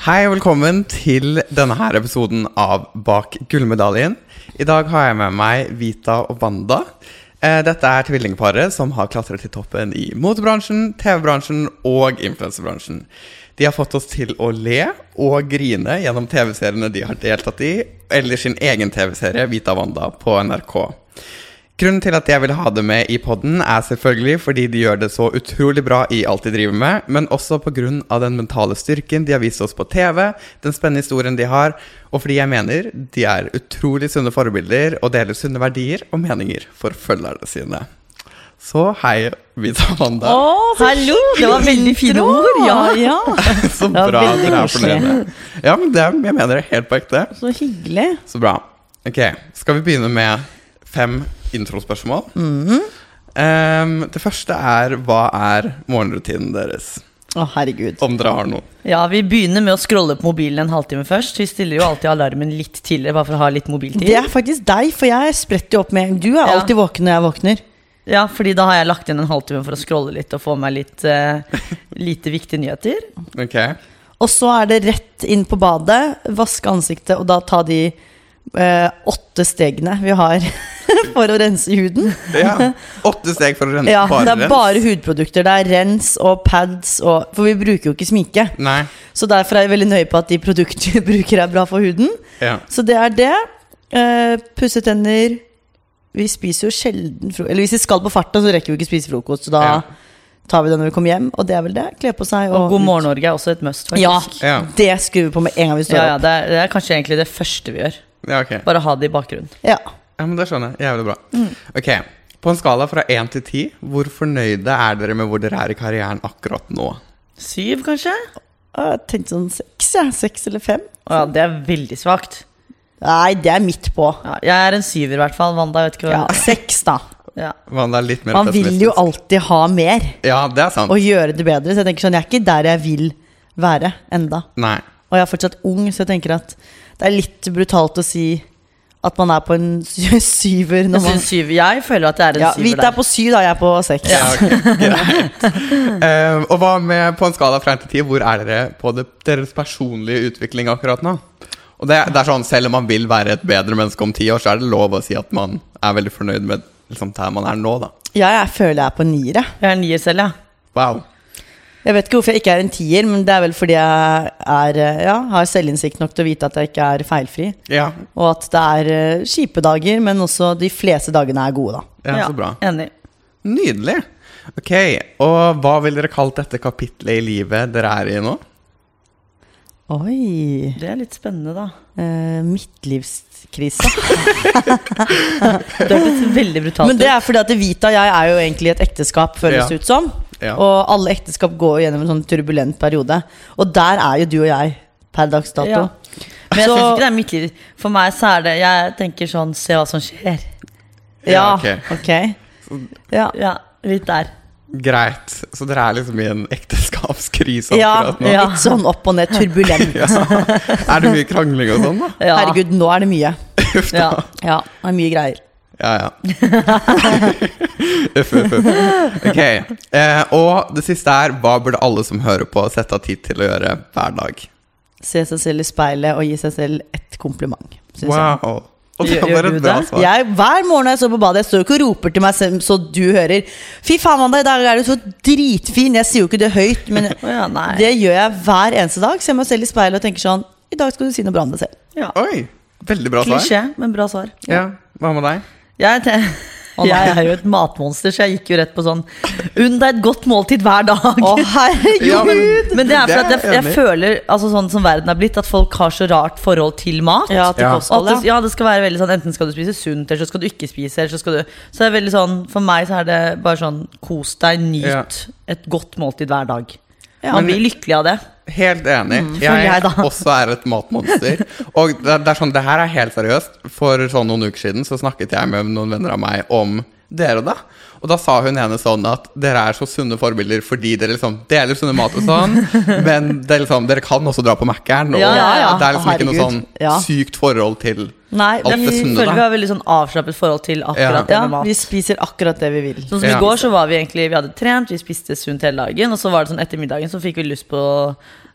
Hei og velkommen til denne her episoden av Bak gullmedaljen. I dag har jeg med meg Vita og Wanda. Eh, Dette er tvillingparet som har klatret til toppen i motebransjen, TV-bransjen og influensebransjen. De har fått oss til å le og grine gjennom TV-seriene de har deltatt i, eller sin egen TV-serie Vita og Wanda på NRK. Grunnen til at jeg vil ha det med i podden er selvfølgelig fordi de gjør det så utrolig bra i alt de driver med, men også pga. den mentale styrken de har vist oss på TV, den spennende historien de har, og fordi jeg mener de er utrolig sunne forbilder og deler sunne verdier og meninger for følgerne sine. Så hei, Vita Amanda. Å, hallo! Det var veldig fine ord. Ja, ja. så bra at dere er fornøyde. Ja, men det, jeg mener det helt på ekte. Så hyggelig. Så bra. Ok, skal vi begynne med fem introspørsmål? Mm -hmm. um, det første er hva er morgenrutinen deres? Å, herregud. Om dere har noen. Ja, Vi begynner med å scrolle på mobilen en halvtime først. Vi stiller jo alltid alarmen litt tidligere, bare for å ha litt mobiltid. Det er faktisk deg, for jeg spretter jo opp med Du er Ja. alltid våken når jeg våkner. Ja, fordi da har jeg lagt inn en halvtime for å scrolle litt og få meg litt uh, lite viktige nyheter. Ok. Og så er det rett inn på badet, vaske ansiktet, og da ta de eh, åtte stegene vi har for å rense huden. Ja. Åtte steg for å rense Ja, bare det er rens. bare hudprodukter. Det er rens og pads og For vi bruker jo ikke sminke. Nei. Så derfor er jeg veldig nøye på at de produktene vi bruker, er bra for huden. Ja. Så det er det. Eh, pusse tenner. Vi spiser jo sjelden frokost Eller hvis vi skal på farta, så rekker vi ikke spise frokost. Så da Ja. tar vi det når vi kommer hjem, og det er vel det. Kle på seg Og God morgen Norge er også et must. Ja, faktisk. Ja. det skrur vi på med en gang vi står Ja, ja, opp. det, er, det er kanskje egentlig det første vi gjør. Ja, ok. Bare ha det i bakgrunnen. Ja. Ja, men det skjønner jeg. Jævlig bra. Mm. Ok. På en skala fra én til ti, hvor fornøyde er dere med hvor dere er i karrieren akkurat nå? Syv, kanskje? Og Jeg tenkte sånn seks, ja. Seks eller fem. Å ja, det er veldig svakt. Nei, det er midt på. Ja, jeg er en syver, i hvert fall. Wanda, jeg vet ikke Ja, hva seks, da. ja. Wanda er litt mer Man vil jo pessimistisk. alltid ha mer Ja, det er sant. og gjøre det bedre. Så jeg tenker sånn, jeg er ikke der jeg vil være enda. Nei. Og jeg er fortsatt ung, så jeg tenker at det er litt brutalt å si at man er på en syver når Jeg man synes syv. Jeg føler at jeg er en ja, syver Hvit er på syv, da. Jeg er på seks. Ja, okay. Eh, og hva med på en skala fra 1 til 10, hvor er dere på det, deres personlige utvikling akkurat nå? Og det, det er sånn, Selv om man vil være et bedre menneske om ti år, så er det lov å si at man er veldig fornøyd med liksom, der man er nå. da Ja, jeg føler jeg er på nier. Jeg er nier selv, ja. Wow. Jeg vet ikke hvorfor jeg ikke er en tier, men det er vel fordi jeg er, eh, ja, har selvinnsikt nok til å vite at jeg ikke er feilfri. Ja, Og at det er eh, kjipe dager, men også de fleste dagene er gode, da. ja, så bra. Enig. Nydelig. Ok, Og hva vil dere kalt dette kapitlet i livet dere er i nå? Oi. Det er litt spennende, da. Eh, midtlivskrise. Det hørtes veldig brutalt Men det er fordi at Vita og jeg er jo egentlig et ekteskap, føles det Ja. ut som. Ja. Og alle ekteskap går gjennom en sånn turbulent periode. Og der er jo du og jeg per dags dato. Ja. Men jeg Så- synes ikke det er mitt liv. For meg så er det Jeg tenker sånn Se hva som skjer. Ja, ok. ok. Ja. Ja, litt der. Greit. Så dere er liksom i en ekteskapskrise Ja, akkurat nå? ja, litt sånn opp og ned, turbulent. Er det mye krangling og sånn, da? Ja. Herregud, nå er det mye. Ja. Ja, det er mye greier. Ja, ja. uff, uff, uff. Ok. Eh, og det siste er hva burde alle som hører på, sette av tid til å gjøre hver dag? Se seg selv i speilet og gi seg selv et kompliment. Wow. jeg. Og det var et bra svar. Jeg, hver morgen når jeg står på badet, jeg står ikke og roper til meg selv så du hører. Fy faen, Wanda, i dag er du så dritfin. Jeg sier jo ikke det høyt, men ja, det gjør jeg hver eneste dag. Ser meg selv i speilet og tenker sånn I dag skal du si noe bra om deg selv. Ja. Oi, veldig bra svar. Klisjé, men bra svar. Ja, Hva med deg? Jeg, te- jeg er jo et matmonster, så jeg gikk jo rett på sånn Unn deg et godt måltid hver dag. Å, herregud! Ja, men- Men det er Det for at er jeg, jeg føler, altså sånn som verden er blitt, at folk har så rart forhold til mat. Ja, til kosthold, at det, ja. ja, det skal være veldig sånn Enten skal du spise sunt, eller så skal du ikke spise. Eller så skal du Så det er veldig sånn For meg så er det bare sånn Kos deg, nyt Ja. et godt måltid hver dag. Ja, Man blir lykkelig av det. Helt enig. Mm, jeg jeg også er et matmonster. Og det, det er sånn, det her er helt seriøst. For sånn noen uker siden så snakket jeg med noen venner av meg om dere, da. Og da sa hun ene sånn at dere er så sunne forbilder fordi dere liksom deler sunne mat og sånn, men det liksom, dere kan også dra på Mækkern. Og Ja, ja, ja. det er liksom ikke noe sånn sykt forhold til Nei, vi, sunne, føler vi har veldig sånn avslappet forhold til akkurat det ja, med mat. vi spiser akkurat det vi vil. Sånn som Ja. i går så var vi egentlig Vi hadde trent, vi spiste sunt hele dagen, og så var det sånn etter middagen så fikk vi lyst på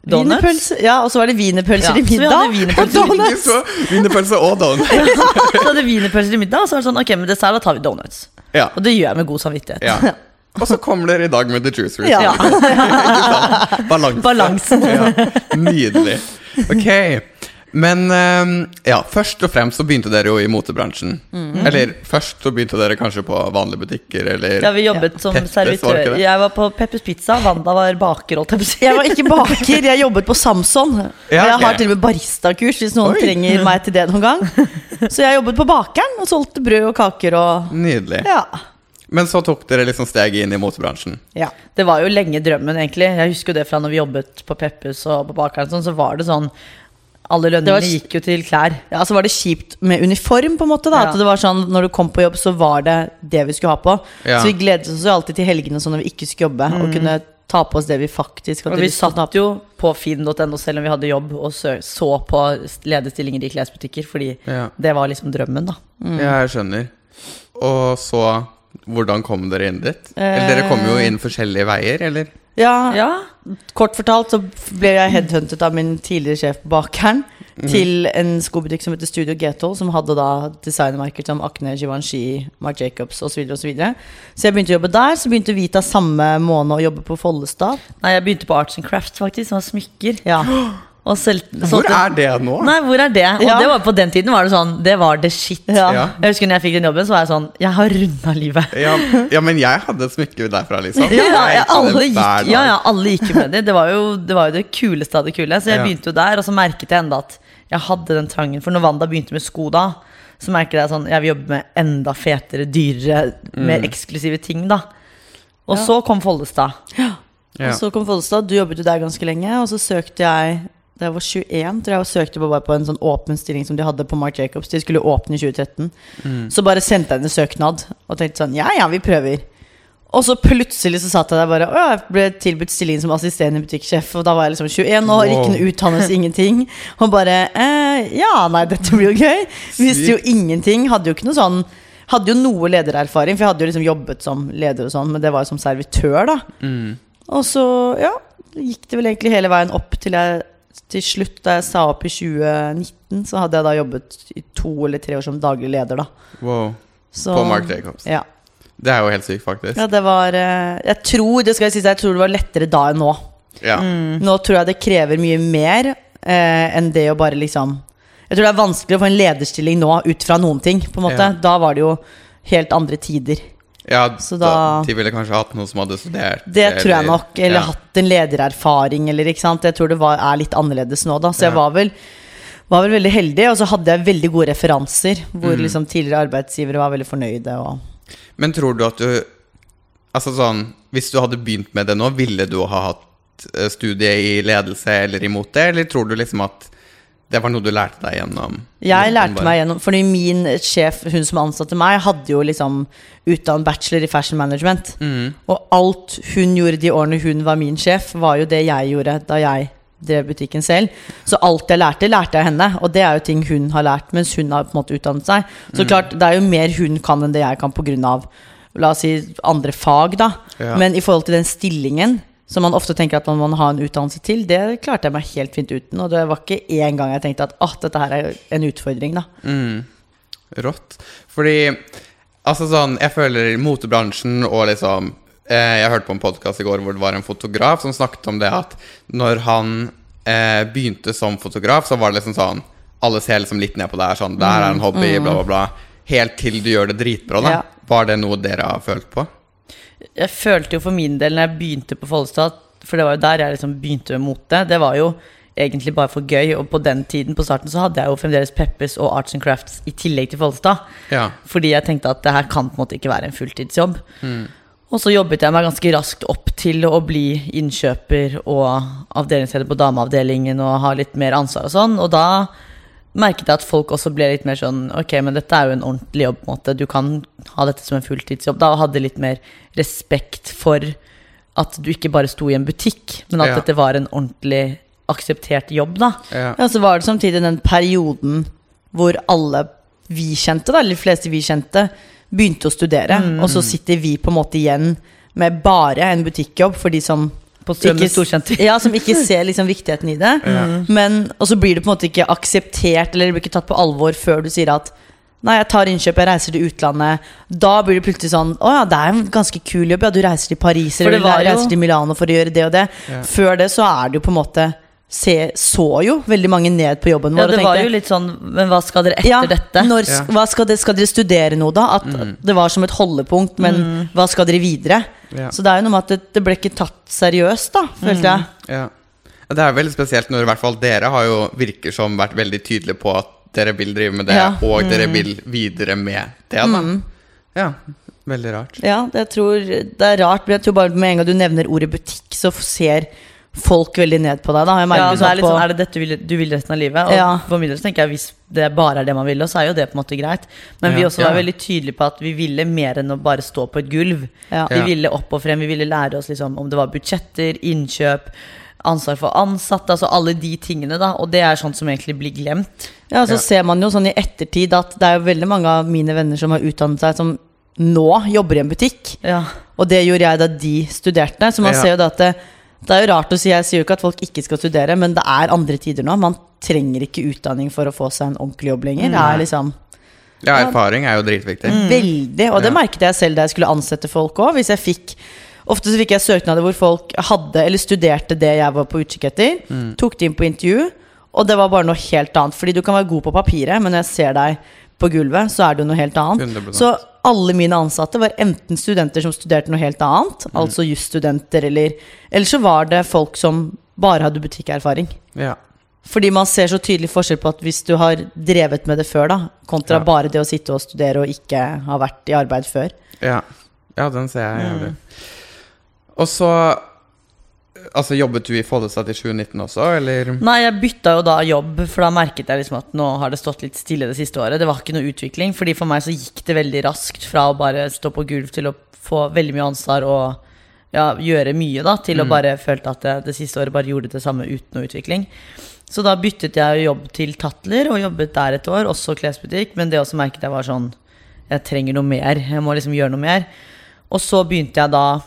donuts. Ja, og så var det wienerpølser Ja, i så vi hadde middag. wienerpølser og donuts. Så Wienerpølse og donuts. Så hadde vi wienerpølser i middag, og så var det sånn Ok, med dessert da tar vi donuts. Ja. Og det gjør jeg med god samvittighet. ja. Og så kommer dere i dag med The Juice Route. Ja. Balansen. Balansen. Ja, nydelig. Ok. Men eh, ja, først og fremst så begynte dere jo i motebransjen. Eller først så begynte dere kanskje på vanlige butikker, eller Ja, vi jobbet som Peppes, servitør. Var? Jeg var på Peppers Pizza, Wanda var baker, holdt jeg på. Jeg var ikke baker, jeg jobbet på Samson. Ja, okay. jeg har til og med baristakurs hvis noen Oi. trenger meg til det noen gang. Så jeg jobbet på bakeren og solgte brød og kaker og Nydelig. Ja. Men så tok dere liksom steget inn i motebransjen. ja. Det var jo lenge drømmen, egentlig. Jeg husker jo det fra når vi jobbet på Peppes og på bakeren, sånn, så var det sånn Alle lønningene var- gikk jo til klær. Ja, så var det kjipt med uniform, på en måte. da Ja. At det var sånn, Når du kom på jobb, så var det det vi skulle ha på. Ja. Så vi gledet oss jo alltid til helgene sånn når vi ikke skulle jobbe, og kunne ta på oss det vi faktisk hadde Og vi lyst til å satt jo på finn.no selv om vi hadde jobb, og så, så på lederstillinger i klesbutikker, fordi Ja. det var liksom drømmen, da. Ja, jeg skjønner. Og så Hvordan kom dere inn dit? Eller dere kom jo inn forskjellige veier, eller? Ja, Ja, Kort fortalt så ble jeg headhuntet av min tidligere sjef på mm. til en skobutikk som heter Studio G12, som hadde da designermerker som Acne, Givenchy, Marc Jacobs osv. Så, videre, og så, videre. så jeg begynte å jobbe der. Så begynte Vita samme måned å jobbe på Follestad. Nei, jeg begynte på Arts and Crafts, faktisk, som var smykker. Ja. Og selv, Hvor er det nå? Nei, hvor er det? Og Ja. det var på den tiden var det sånn Det var the shit. Ja. Ja. Jeg husker når jeg fikk den jobben, så var jeg sånn Jeg har runda livet. Ja, ja, men jeg hadde et smykke derfra, liksom. Ja, ja, alle gikk, ja, ja, alle gikk med det. Det var, jo, det var jo det kuleste av det kule. Så jeg Ja. begynte jo der, og så merket jeg enda at jeg hadde den trangen. For når Wanda begynte med sko da, så merket jeg sånn Jeg vil jobbe med enda fetere, dyrere, mer eksklusive ting, da. Og så kom Follestad. Ja. Og så kom Follestad. Du jobbet jo der ganske lenge. Og så søkte jeg da jeg var 21, tror jeg, og søkte på, på en sånn åpen stilling som de hadde på Mark Jacobs. De skulle åpne i 2013. Så bare sendte jeg en søknad og tenkte sånn Ja, ja, vi prøver. Og så plutselig så satt jeg der bare Å, jeg ble tilbudt stilling som assisterende butikksjef. Og da var jeg liksom 21 år, ikke Wow. noe utdannelse, ingenting. Og bare eh, Ja, nei, dette blir jo gøy. Visste jo ingenting. Hadde jo ikke noe sånn Hadde jo noe ledererfaring, for jeg hadde jo liksom jobbet som leder og sånn, men det var jo som servitør, da. Og så, ja, gikk det vel egentlig hele veien opp til jeg til slutt, da jeg sa opp i 2019, så hadde jeg da jobbet i to eller tre år som daglig leder, da. Wow. Så, På Mark Jacobs. Ja. Det er jo helt sykt, faktisk. ja, det var eh, Jeg tror det skal jeg si, jeg tror det var lettere da enn nå. Ja. Nå tror jeg det krever mye mer eh, enn det å bare liksom Jeg tror det er vanskelig å få en lederstilling nå ut fra noen ting. på en måte Ja. Da var det jo helt andre tider. Ja Så da, da- De ville kanskje hatt noen som hadde studert. Det tror jeg nok. Eller ja. hatt en ledererfaring, eller ikke sant. Jeg tror det var, er litt annerledes nå, da. Så jeg var vel, var vel veldig heldig. Og så hadde jeg veldig gode referanser, hvor Mm. liksom tidligere arbeidsgivere var veldig fornøyde. Og Men tror du at du Altså sånn Hvis du hadde begynt med det nå, ville du ha hatt eh, studie i ledelse eller imot det, eller tror du liksom at det var noe du lærte deg gjennom? Jeg lærte meg gjennom Fordi min sjef, hun som ansatte meg, hadde jo liksom utdannet bachelor i fashion management. Mm. Og alt hun gjorde de årene hun var min sjef, var jo det jeg gjorde da jeg drev butikken selv. Så alt jeg lærte, lærte jeg henne. Og det er jo ting hun har lært mens hun har på en måte utdannet seg. Så Mm. klart, det er jo mer hun kan enn det jeg kan pga. La oss si andre fag, da. Ja. Men i forhold til den stillingen som man ofte tenker at man må ha en utdannelse til, det klarte jeg meg helt fint uten. Og det var ikke én gang jeg tenkte at ah, dette her er en utfordring, da. Rått. Fordi Altså sånn, jeg føler motebransjen og liksom eh, Jeg hørte på en podkast i går hvor det var en fotograf som snakket om det at når han eh, begynte som fotograf, så var det liksom sånn Alle ser liksom litt ned på det her, sånn er en hobby, bla, bla, bla. Helt til du gjør det dritbra, da. Ja. Var det noe dere har følt på? Jeg følte jo for min del når jeg begynte på Follestad, for det var jo der jeg liksom begynte med mote, det var jo egentlig bare for gøy. Og på den tiden, på starten, så hadde jeg jo fremdeles Peppers og Arts and Crafts i tillegg til Follestad. Ja. Fordi jeg tenkte at det her kan på en måte ikke være en fulltidsjobb. Og så jobbet jeg meg ganske raskt opp til å bli innkjøper og avdelingsleder på dameavdelingen og ha litt mer ansvar og sånn. Og da merket jeg at folk også ble litt mer sånn Ok, men dette er jo en ordentlig jobb, på en måte. Du kan ha dette som en fulltidsjobb. Da hadde litt mer respekt for at du ikke bare sto i en butikk, men at Ja. dette var en ordentlig akseptert jobb, da. Ja. Ja, så var det samtidig den perioden hvor alle vi kjente, da, eller de fleste vi kjente, begynte å studere. Og så sitter vi på en måte igjen med bare en butikkjobb for de som På Strømmen ikke- Storsenter. Ja, som ikke ser liksom viktigheten i det. Men, og så blir det på en måte ikke akseptert, eller det blir ikke tatt på alvor før du sier at Nei, jeg tar innkjøp, jeg reiser til utlandet. Da blir det plutselig sånn Å ja, det er en ganske kul jobb. Ja, du reiser til Paris eller du jo- reiser til Milano for å gjøre det og det. Før det så er det jo på en måte se, Så jo veldig mange ned på jobben vår Ja, det var jo litt sånn Men hva skal dere etter ja, dette? Når, Ja. hva skal, dere, skal dere studere noe, da? At det var som et holdepunkt, men hva skal dere videre? Ja. Så det er jo noe med at det, det ble ikke tatt seriøst, da, følte jeg. Ja. Det er veldig spesielt når i hvert fall dere har jo virker som vært veldig tydelige på at dere vil drive med det, Ja. og dere vil videre med det. Da. Ja, veldig rart. Ja, det, tror, det er rart, men jeg tror bare med en gang du nevner ordet butikk, så ser folk veldig ned på deg. da Jeg Ja, det er, litt sånn, er det dette du vil, du vil resten av livet? Og Ja. for min del tenker jeg hvis det bare er det man vil, så er jo det på en måte greit. Men vi også var Ja. veldig tydelige på at vi ville mer enn å bare stå på et gulv. Ja. Vi ville opp og frem, vi ville lære oss liksom om det var budsjetter, innkjøp, ansvar for ansatte, altså alle de tingene, da. Og det er sånt som egentlig blir glemt. ja, så Ja. ser man jo sånn i ettertid at det er jo veldig mange av mine venner som har utdannet seg, som nå jobber i en butikk. Ja. Og det gjorde jeg da de studerte. Så man Ja. ser jo da at det, det er jo rart å si, jeg sier jo ikke at folk ikke skal studere, men det er andre tider nå. Man trenger ikke utdanning for å få seg en ordentlig jobb lenger. Det er liksom Ja, erfaring er jo dritviktig. Mm. veldig, og det Ja. merket jeg selv da jeg skulle ansette folk òg. Hvis jeg fikk Ofte så fikk jeg søknader hvor folk hadde eller studerte det jeg var på utkikk etter. Mm. Tok det inn på intervju, og det var bare noe helt annet. Fordi du kan være god på papiret, men når jeg ser deg på gulvet, så er det jo noe helt annet. 100%. Så alle mine ansatte var enten studenter som studerte noe helt annet, altså jusstudenter, eller Eller så var det folk som bare hadde butikkerfaring. Ja. Fordi man ser så tydelig forskjell på at hvis du har drevet med det før, da, kontra Ja. bare det å sitte og studere og ikke ha vært i arbeid før. Ja. ja, den ser jeg jævlig. Og så Altså, jobbet du i Follestad til 2019 også, eller? Nei, jeg bytta jo da jobb, for da merket jeg liksom at nå har det stått litt stille det siste året. Det var ikke noe utvikling, fordi for meg så gikk det veldig raskt fra å bare stå på gulv til å få veldig mye ansvar og ja, gjøre mye, da, til å bare følte at jeg det siste året bare gjorde det samme uten noe utvikling. Så da byttet jeg jobb til Tatler og jobbet der et år, også klesbutikk, men det også merket jeg var sånn Jeg trenger noe mer. Jeg må liksom gjøre noe mer. Og så begynte jeg da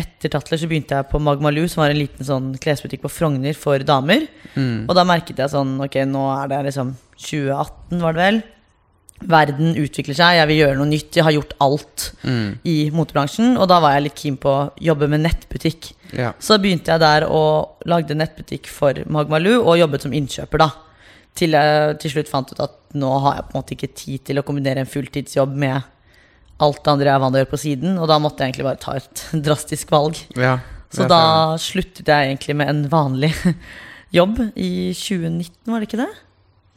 etter Tatler så begynte jeg på Magmaloo, som var en liten sånn klesbutikk på Frogner for damer. Og da merket jeg sånn Ok, nå er det liksom 2018, var det vel. Verden utvikler seg, jeg vil gjøre noe nytt. Jeg har gjort alt i motebransjen. Og da var jeg litt keen på å jobbe med nettbutikk. Ja. Så begynte jeg der og lagde nettbutikk for Magmaloo og jobbet som innkjøper, da. Til jeg til slutt fant ut at nå har jeg på en måte ikke tid til å kombinere en fulltidsjobb med alt det andre jeg er vant til å gjøre på siden. Og da måtte jeg egentlig bare ta et drastisk valg. ja. Så da jeg. sluttet jeg egentlig med en vanlig jobb i 2019, var det ikke det?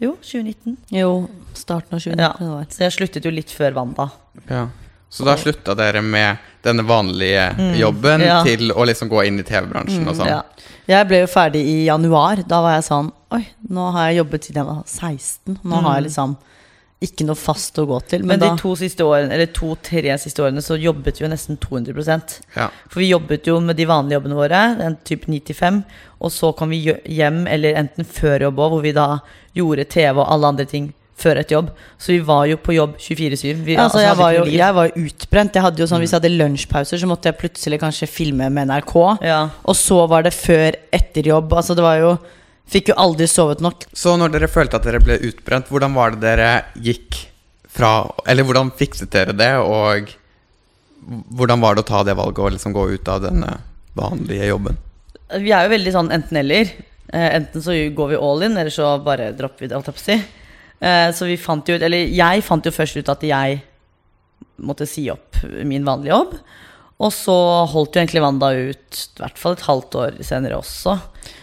Jo, 2019. Jo, starten av 2019 Ja, så jeg sluttet jo litt før Wanda. Ja. Så da slutta dere med denne vanlige jobben ja. til å liksom gå inn i TV-bransjen og sånn? Ja. Jeg ble jo ferdig i januar. Da var jeg sånn Oi, nå har jeg jobbet siden jeg var 16. Nå har jeg liksom ikke noe fast å gå til. Mm. Men Men, de da to siste årene, eller to-tre siste årene så jobbet vi jo nesten 200 Ja. For vi jobbet jo med de vanlige jobbene våre, en type 9-5, og så kom vi hjem, eller enten før jobb òg, hvor vi da gjorde TV og alle andre ting før et jobb. Så vi var jo på jobb 24-7. Vi- altså, jeg, var jo, jeg var jo utbrent. Jeg hadde jo sånn, Hvis jeg hadde lunsjpauser, så måtte jeg plutselig kanskje filme med NRK. Ja. Og så var det før etter jobb. Altså det var jo Fikk jo aldri sovet nok. Så når dere følte at dere ble utbrent, hvordan var det dere gikk fra Eller hvordan fikset dere det, og hvordan var det å ta det valget og liksom gå ut av denne vanlige jobben? Vi er jo veldig sånn enten-eller. Eh, enten så går vi all in, eller så bare dropper vi det. alt jeg på si. Eh, så vi fant jo ut Eller jeg fant jo først ut at jeg måtte si opp min vanlige jobb. Og så holdt jo egentlig Wanda ut i hvert fall et halvt år senere også.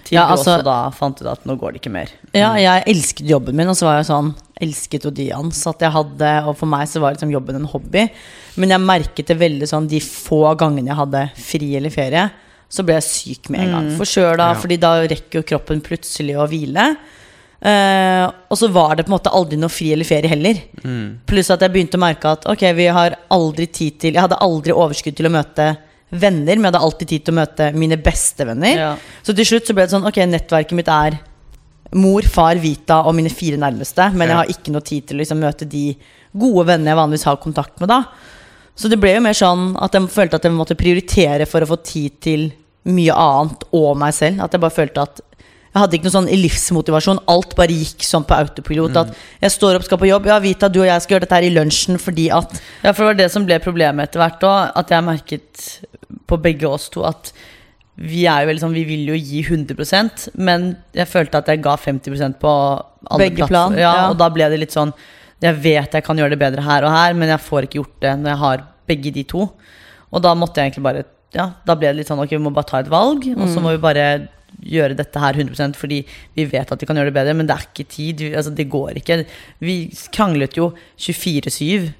Til Ja, altså- også da fant ut at nå går det ikke mer. Ja, jeg elsket jobben min, og så var jeg sånn Elsket jo de ansatte jeg hadde, og for meg så var liksom jobben en hobby. Men jeg merket det veldig sånn de få gangene jeg hadde fri eller ferie, så ble jeg syk med en gang. Forkjøla, Ja. fordi da rekker jo kroppen plutselig å hvile. Eh, og så var det på en måte aldri noe fri eller ferie heller. Pluss at jeg begynte å merke at ok, vi har aldri tid til Jeg hadde aldri overskudd til å møte venner, men jeg hadde alltid tid til å møte mine beste venner. Ja. Så til slutt så ble det sånn Ok, nettverket mitt er mor, far, Vita og mine fire nærmeste. Men jeg har ikke noe tid til å liksom møte de gode vennene jeg vanligvis har kontakt med. da Så det ble jo mer sånn at jeg følte at jeg måtte prioritere for å få tid til mye annet og meg selv. At jeg bare følte at jeg hadde ikke noe sånn livsmotivasjon. Alt bare gikk sånn på autopilot. At jeg står opp, skal på jobb. Ja, Vita, du og jeg skal gjøre dette her i lunsjen fordi at Ja, for det var det som ble problemet etter hvert òg. At jeg merket på begge oss to at vi er jo veldig sånn Vi vil jo gi 100% men jeg følte at jeg ga 50% på alle Begge plan, Ja, ja. Og da ble det litt sånn Jeg vet jeg kan gjøre det bedre her og her, men jeg får ikke gjort det når jeg har begge de to. Og da måtte jeg egentlig bare Ja, da ble det litt sånn Ok, vi må bare ta et valg, og så må vi bare gjøre dette her 100 fordi vi vet at de kan gjøre det bedre, men det er ikke tid. Altså, det går ikke. Vi kranglet jo 24-7.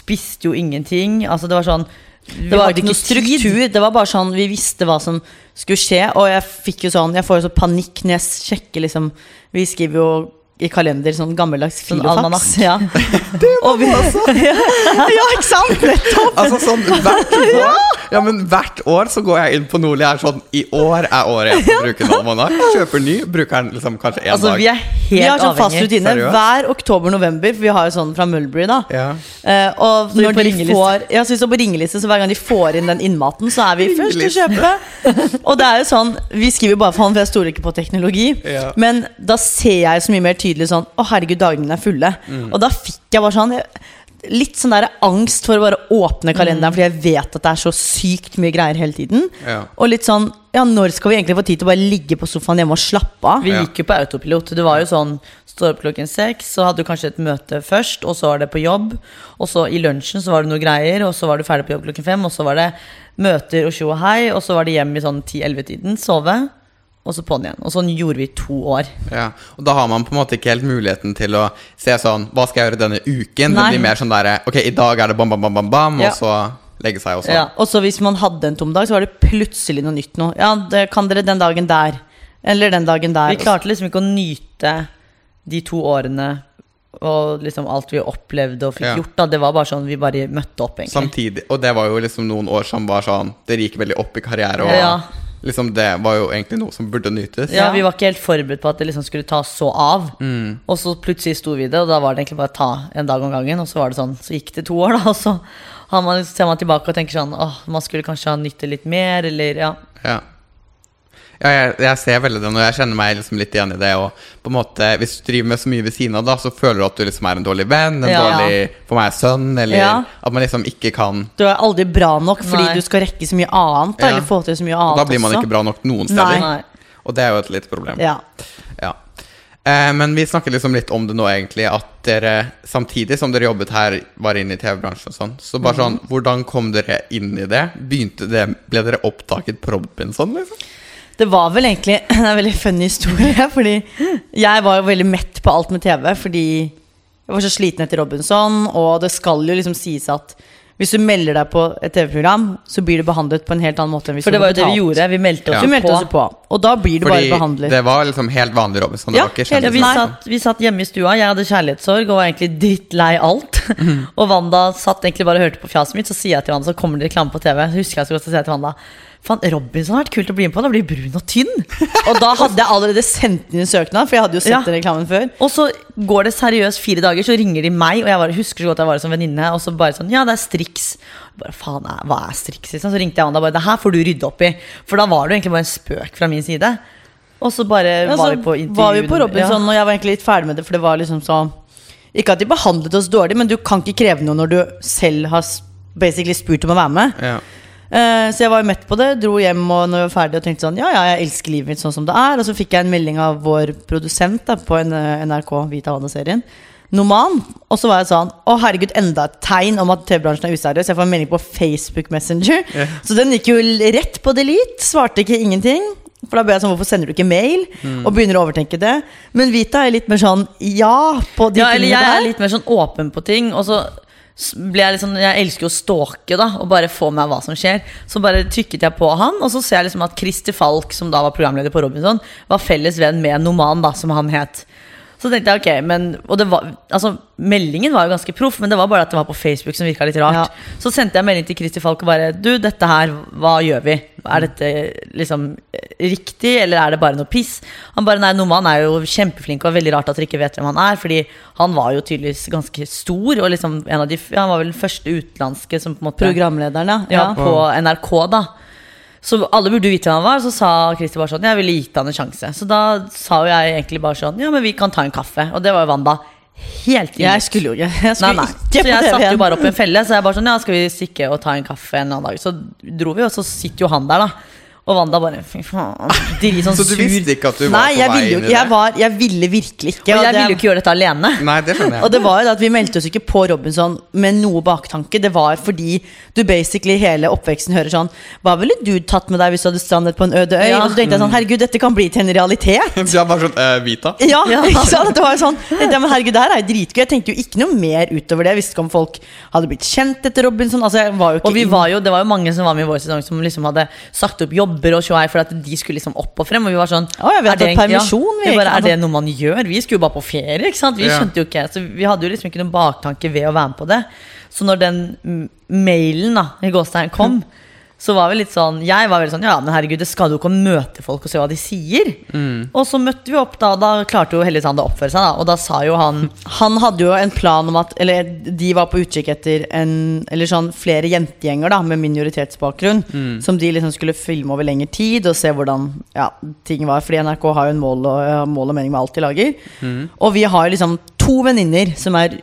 Spiste jo ingenting. Altså, det var sånn Det var ikke noe struktur. Det var bare sånn Vi visste hva som skulle skje. Og jeg fikk jo sånn Jeg får jo så panikk når jeg sjekker liksom Vi skriver jo i kalender sånn gammeldags Sånn filofax. Ja. Og vi, ja, ikke sant? Nettopp! Altså sånn hvert år Ja, men hvert år så går jeg inn på Nordli er sånn I år er året jeg skal bruke en almanakk. Kjøper ny, bruker den liksom kanskje én Altså, dag. vi er helt Vi har sånn fast rutine Seriøst? hver oktober-november, for vi har jo sånn fra Mulberry, da. Ja. Uh, og Så når de får Ja, så vi står på ringeliste, så hver gang de får inn den innmaten, så er vi først til å kjøpe. Og det er jo sånn Vi skriver bare for han, for jeg stoler ikke på teknologi. Ja. Men da ser jeg så mye mer tydelig sånn Å, herregud, dagene mine er fulle. Mm. Og da fikk jeg bare sånn jeg, Litt sånn der angst for å bare åpne kalenderen, fordi jeg vet at det er så sykt mye greier hele tiden. Ja. Og litt sånn Ja, når skal vi egentlig få tid til å bare ligge på sofaen hjemme og slappe av? Vi Ja. gikk jo på autopilot. Det var jo sånn Står opp klokken seks, så hadde du kanskje et møte først, og så var det på jobb. Og så i lunsjen så var det noe greier, og så var du ferdig på jobb klokken fem, og så var det møter og tjo og hei, og så var det hjem i sånn 10-11-tiden, sove, og så på'n igjen. Og sånn gjorde vi i to år. Ja, og da har man på en måte ikke helt muligheten til å se sånn Hva skal jeg gjøre denne uken? Nei. Det blir mer sånn derre Ok, i dag er det bam, bam, bam, bam, bam Ja. og så legge seg og så Ja. Og så hvis man hadde en tom dag, så var det plutselig noe nytt nå. Ja, det kan dere den dagen der. Eller den dagen der. Vi klarte liksom ikke å nyte de to årene og liksom alt vi opplevde og fikk Ja. gjort. da Det var bare sånn vi bare møtte opp, egentlig. Samtidig, og det var jo liksom noen år som var sånn Dere gikk veldig opp i karriere, og Ja. Liksom det var jo egentlig noe som burde nytes. Ja, Vi var ikke helt forberedt på at det liksom skulle ta så av. Og så plutselig sto vi det, og da var det egentlig bare å ta en dag om gangen. Og så var det sånn, så gikk det to år, da, og så har man, ser man tilbake og tenker sånn åh, man skulle kanskje ha nytt det litt mer, eller ja. Ja. Ja, jeg, jeg ser veldig den, og jeg kjenner meg liksom litt igjen i det. Og på en måte, Hvis du driver med så mye ved siden av, da, så føler du at du liksom er en dårlig venn, en Ja. dårlig for meg sønn, eller Ja. at man liksom ikke kan Du er aldri bra nok fordi Nei. du skal rekke så mye annet. Da, Ja. Eller få til så mye Og annet da blir man også. ikke bra nok noen steder. Nei. Og det er jo et lite problem. Ja. Ja. Eh, men vi snakker liksom litt om det nå, egentlig. At dere samtidig som dere jobbet her, var inne i TV-bransjen og sånn. Så bare sånn, hvordan kom dere inn i det? Begynte det Ble dere opptaket på Robinson, liksom? Det var vel egentlig en veldig funny historie. Fordi jeg var jo veldig mett på alt med TV. Fordi jeg var så sliten etter Robinson, og det skal jo liksom sies at hvis du melder deg på et TV-program, så blir du behandlet på en helt annen måte enn hvis For det var jo det vi gjorde. Vi meldte oss Vi meldte oss på. Og da blir du Fordi bare behandlet. det var liksom helt vanlig Robinson. Det Ja, var ikke helt- vi, satt, vi satt hjemme i stua, jeg hadde kjærlighetssorg og var egentlig drittlei alt. og Wanda satt egentlig bare og hørte på fjaset mitt, så sier jeg til Wanda, så kommer det reklame på TV. Husker jeg så godt å si til Wanda Faen, Robinson har vært kult å bli med på, da blir brun og tynn. Og da hadde jeg allerede sendt inn en søknad, for jeg hadde jo sett Ja. den reklamen før. Og så går det seriøst fire dager, så ringer de meg, og jeg bare, husker så godt jeg var som venninne, og så bare sånn Ja, det er Strix. Bare faen, hva er Strix? Liksom? Så ringte jeg og bare Det her får du rydde opp i. For da var det jo egentlig bare en spøk fra min side. Og så bare Ja, var vi på intervju. var vi på Robinson, Ja. og jeg var egentlig litt ferdig med det, for det var liksom så Ikke at de behandlet oss dårlig, men du kan ikke kreve noe når du selv har basically spurt om å være med. Ja. Eh, så jeg var jo mett på det, dro hjem og når jeg var ferdig og tenkte sånn Ja, ja, jeg elsker livet mitt sånn som det er. Og så fikk jeg en melding av vår produsent da, på en, eh, NRK Vita Wanda-serien. Noman. Og så var jeg sånn Å, herregud, enda et tegn om at TV-bransjen er useriøs. Jeg får en melding på Facebook Messenger. Så den gikk jo rett på delete. Svarte ikke ingenting. For da ble jeg sånn, hvorfor sender du ikke mail? Og begynner å overtenke det. Men Vita er litt mer sånn ja på de Ja, eller tingene jeg er litt mer sånn åpen på ting. Og så jeg liksom Jeg elsker å stalke, da, og bare få med hva som skjer. Så bare trykket jeg på han, og så ser jeg liksom at Christer Falk, som da var programleder på Robinson, var felles venn med Noman, da, som han het. Så tenkte jeg ok, men Og det var Altså, meldingen var jo ganske proff, men det var bare at det var på Facebook som virka litt rart. Ja. Så sendte jeg melding til Christer Falk og bare Du, dette her, hva gjør vi? Er dette liksom riktig, eller er det bare noe piss? Han bare nei, Noman er jo kjempeflink, og veldig rart at dere ikke vet hvem han er. Fordi han var jo tydeligvis ganske stor, og liksom en av de Han var vel den første utenlandske som på en måte Programlederen, ja. ja, på NRK, da. Så alle burde vite hvem han var. Så sa Christer bare sånn Jeg ville gitt han en sjanse. Så da sa jo jeg egentlig bare sånn Ja, men vi kan ta en kaffe. Og det var jo Wanda helt imot. Jeg skulle jo ikke Jeg Nei, skulle nei. ikke Så jeg satte jo bare opp en felle. Så jeg bare sånn Ja, skal vi stikke og ta en kaffe en annen dag? Så dro vi, og så sitter jo han der, da. Og Wanda bare Fy faen. Dri sånn Så du sur. visste ikke at du var Nei, på jeg vei ville jo inn i det? Jeg, var, jeg ville virkelig ikke. Og jeg ville jo ikke gjøre dette alene. Nei, det skjønner jeg. Og det var jo det at vi meldte oss ikke på Robinson med noe baktanke. Det var fordi du basically hele oppveksten hører sånn Hva ville du tatt med deg hvis du hadde strandet på en øde øy? Ja. Og så tenkte jeg sånn Herregud, dette kan bli til en realitet. Du er bare sånn uh, Vita? Ja, Ja. ikke sant? Det var jo sånn ja, men herregud, det her er jo dritgøy. Jeg tenkte jo ikke noe mer utover det. Jeg visste ikke om folk hadde blitt kjent etter Robinson. Altså, jeg var jo ikke Og vi var jo, det var jo mange som var med i vår sesong som liksom hadde sagt opp jobber og tjoei for at de skulle liksom opp og frem. Og vi var sånn oh, ja, vi hadde er det permisjon, vi, vi bare, Er det noe man gjør? Vi skulle jo bare på ferie. ikke sant? Vi Ja. skjønte jo ikke Så vi hadde jo liksom ikke noen baktanke ved å være med på det. Så når den mm, mailen da i gåstein kom, så var vi litt sånn Jeg var veldig sånn Ja, men herregud, det skal jo ikke å møte folk og se hva de sier. Mm. Og så møtte vi opp, da. Da klarte jo heldigvis han å oppføre seg, da. Og da sa jo han Han hadde jo en plan om at Eller de var på utkikk etter en, Eller sånn flere jentegjenger da med minoritetsbakgrunn. Som de liksom skulle filme over lengre tid og se hvordan ja, ting var. Fordi NRK har jo en mål og, mål og mening med alt de lager. Og vi har jo liksom to venninner som er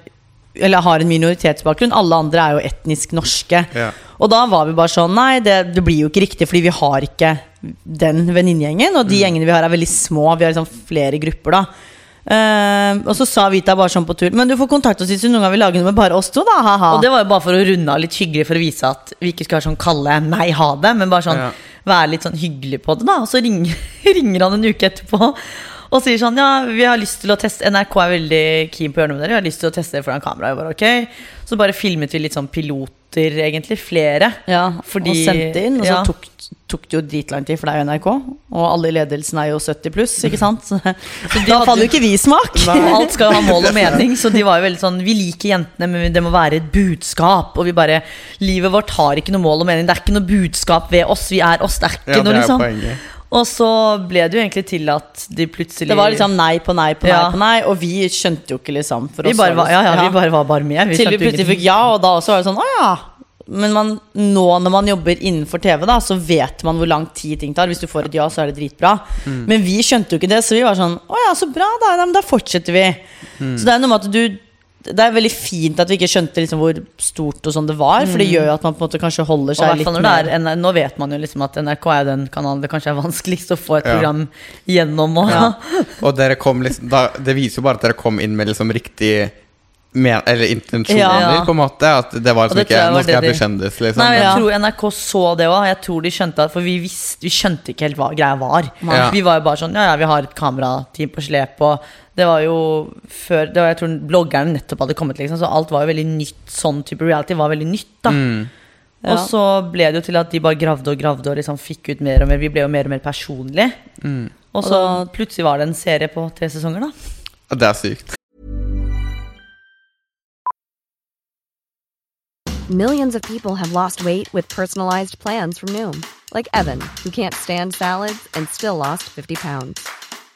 eller har en minoritetsbakgrunn. Alle andre er jo etnisk norske. Ja. Og da var vi bare sånn Nei, det, det blir jo ikke riktig, fordi vi har ikke den venninnegjengen. Og de gjengene vi har, er veldig små. Vi har liksom flere grupper, da. Uh, og så sa Vita bare sånn på tur Men du får kontakte oss hvis du noen gang vil lage noe med bare oss to, da. Ha-ha. Og det var jo bare for å runde av litt hyggelig for å vise at vi ikke skal være sånn kalle nei, ha det, men bare sånn Ja. være litt sånn hyggelig på det, da. Og så ringer, ringer han en uke etterpå og sier sånn Ja, vi har lyst til å teste NRK er veldig keen på å gjøre noe med dere. Vi har lyst til å teste det foran kamera. Jeg bare, ok Så bare filmet vi litt sånn piloter, egentlig. Flere. ja, Fordi- og sendte inn, og så ja. tok, tok det jo dritlang tid, for det er jo NRK. Og alle i ledelsen er jo 70 pluss, ikke sant? Så, da faller jo ikke vi i smak. Alt skal jo ha mål og mening, så de var jo veldig sånn Vi liker jentene, men det må være et budskap. Og vi bare Livet vårt har ikke noe mål og mening. Det er ikke noe budskap ved oss. Vi er oss. Det er ikke Ja, noe, det er liksom. poenget. Og så ble det jo egentlig til at de plutselig Det var liksom nei på nei på nei Ja. på nei, og vi skjønte jo ikke, liksom. For vi oss bare, var ja, ja, ja, vi bare var bare med. Vi Til vi plutselig fikk ja, og da også var det sånn, å ja. Men man, nå når man jobber innenfor TV, da, så vet man hvor lang tid ting tar. Hvis du får et ja, så er det dritbra. Mm. Men vi skjønte jo ikke det, så vi var sånn Å ja, så bra, da. Da fortsetter vi. Mm. Så det er noe med at du Det er veldig fint at vi ikke skjønte liksom hvor stort og sånn det var, for det gjør jo at man på en måte kanskje holder Mm. Seg litt når det mer er, Nå vet man jo liksom at NRK er den kanalen det kanskje er vanskeligst å få et Ja. program gjennom. Og, Ja. Og dere kom liksom da, Det viser jo bare at dere kom inn med liksom riktig men, Eller intensjoner, Ja. på en måte. At det var liksom det ikke var Nå skal jeg bli kjendis, liksom. Nei, Jeg Ja. tror NRK så det òg. Jeg tror de skjønte at For vi, visste, vi skjønte ikke helt hva greia var. Ja. Vi var jo bare sånn Ja, ja, vi har et kamerateam på slep, og det var jo før det var, Jeg tror bloggerne nettopp hadde kommet, liksom, så alt var jo veldig nytt. Sånn type reality var veldig nytt, da. Mm. Og så ble det jo til at de bare gravde og gravde og liksom fikk ut mer og mer. Vi ble jo mer og mer personlige. Og så plutselig var det en serie på tre sesonger, da. Det er sykt. Millions of people have lost weight with personalized plans from Noom, like Evan, who can't stand salads and still lost 50 pounds.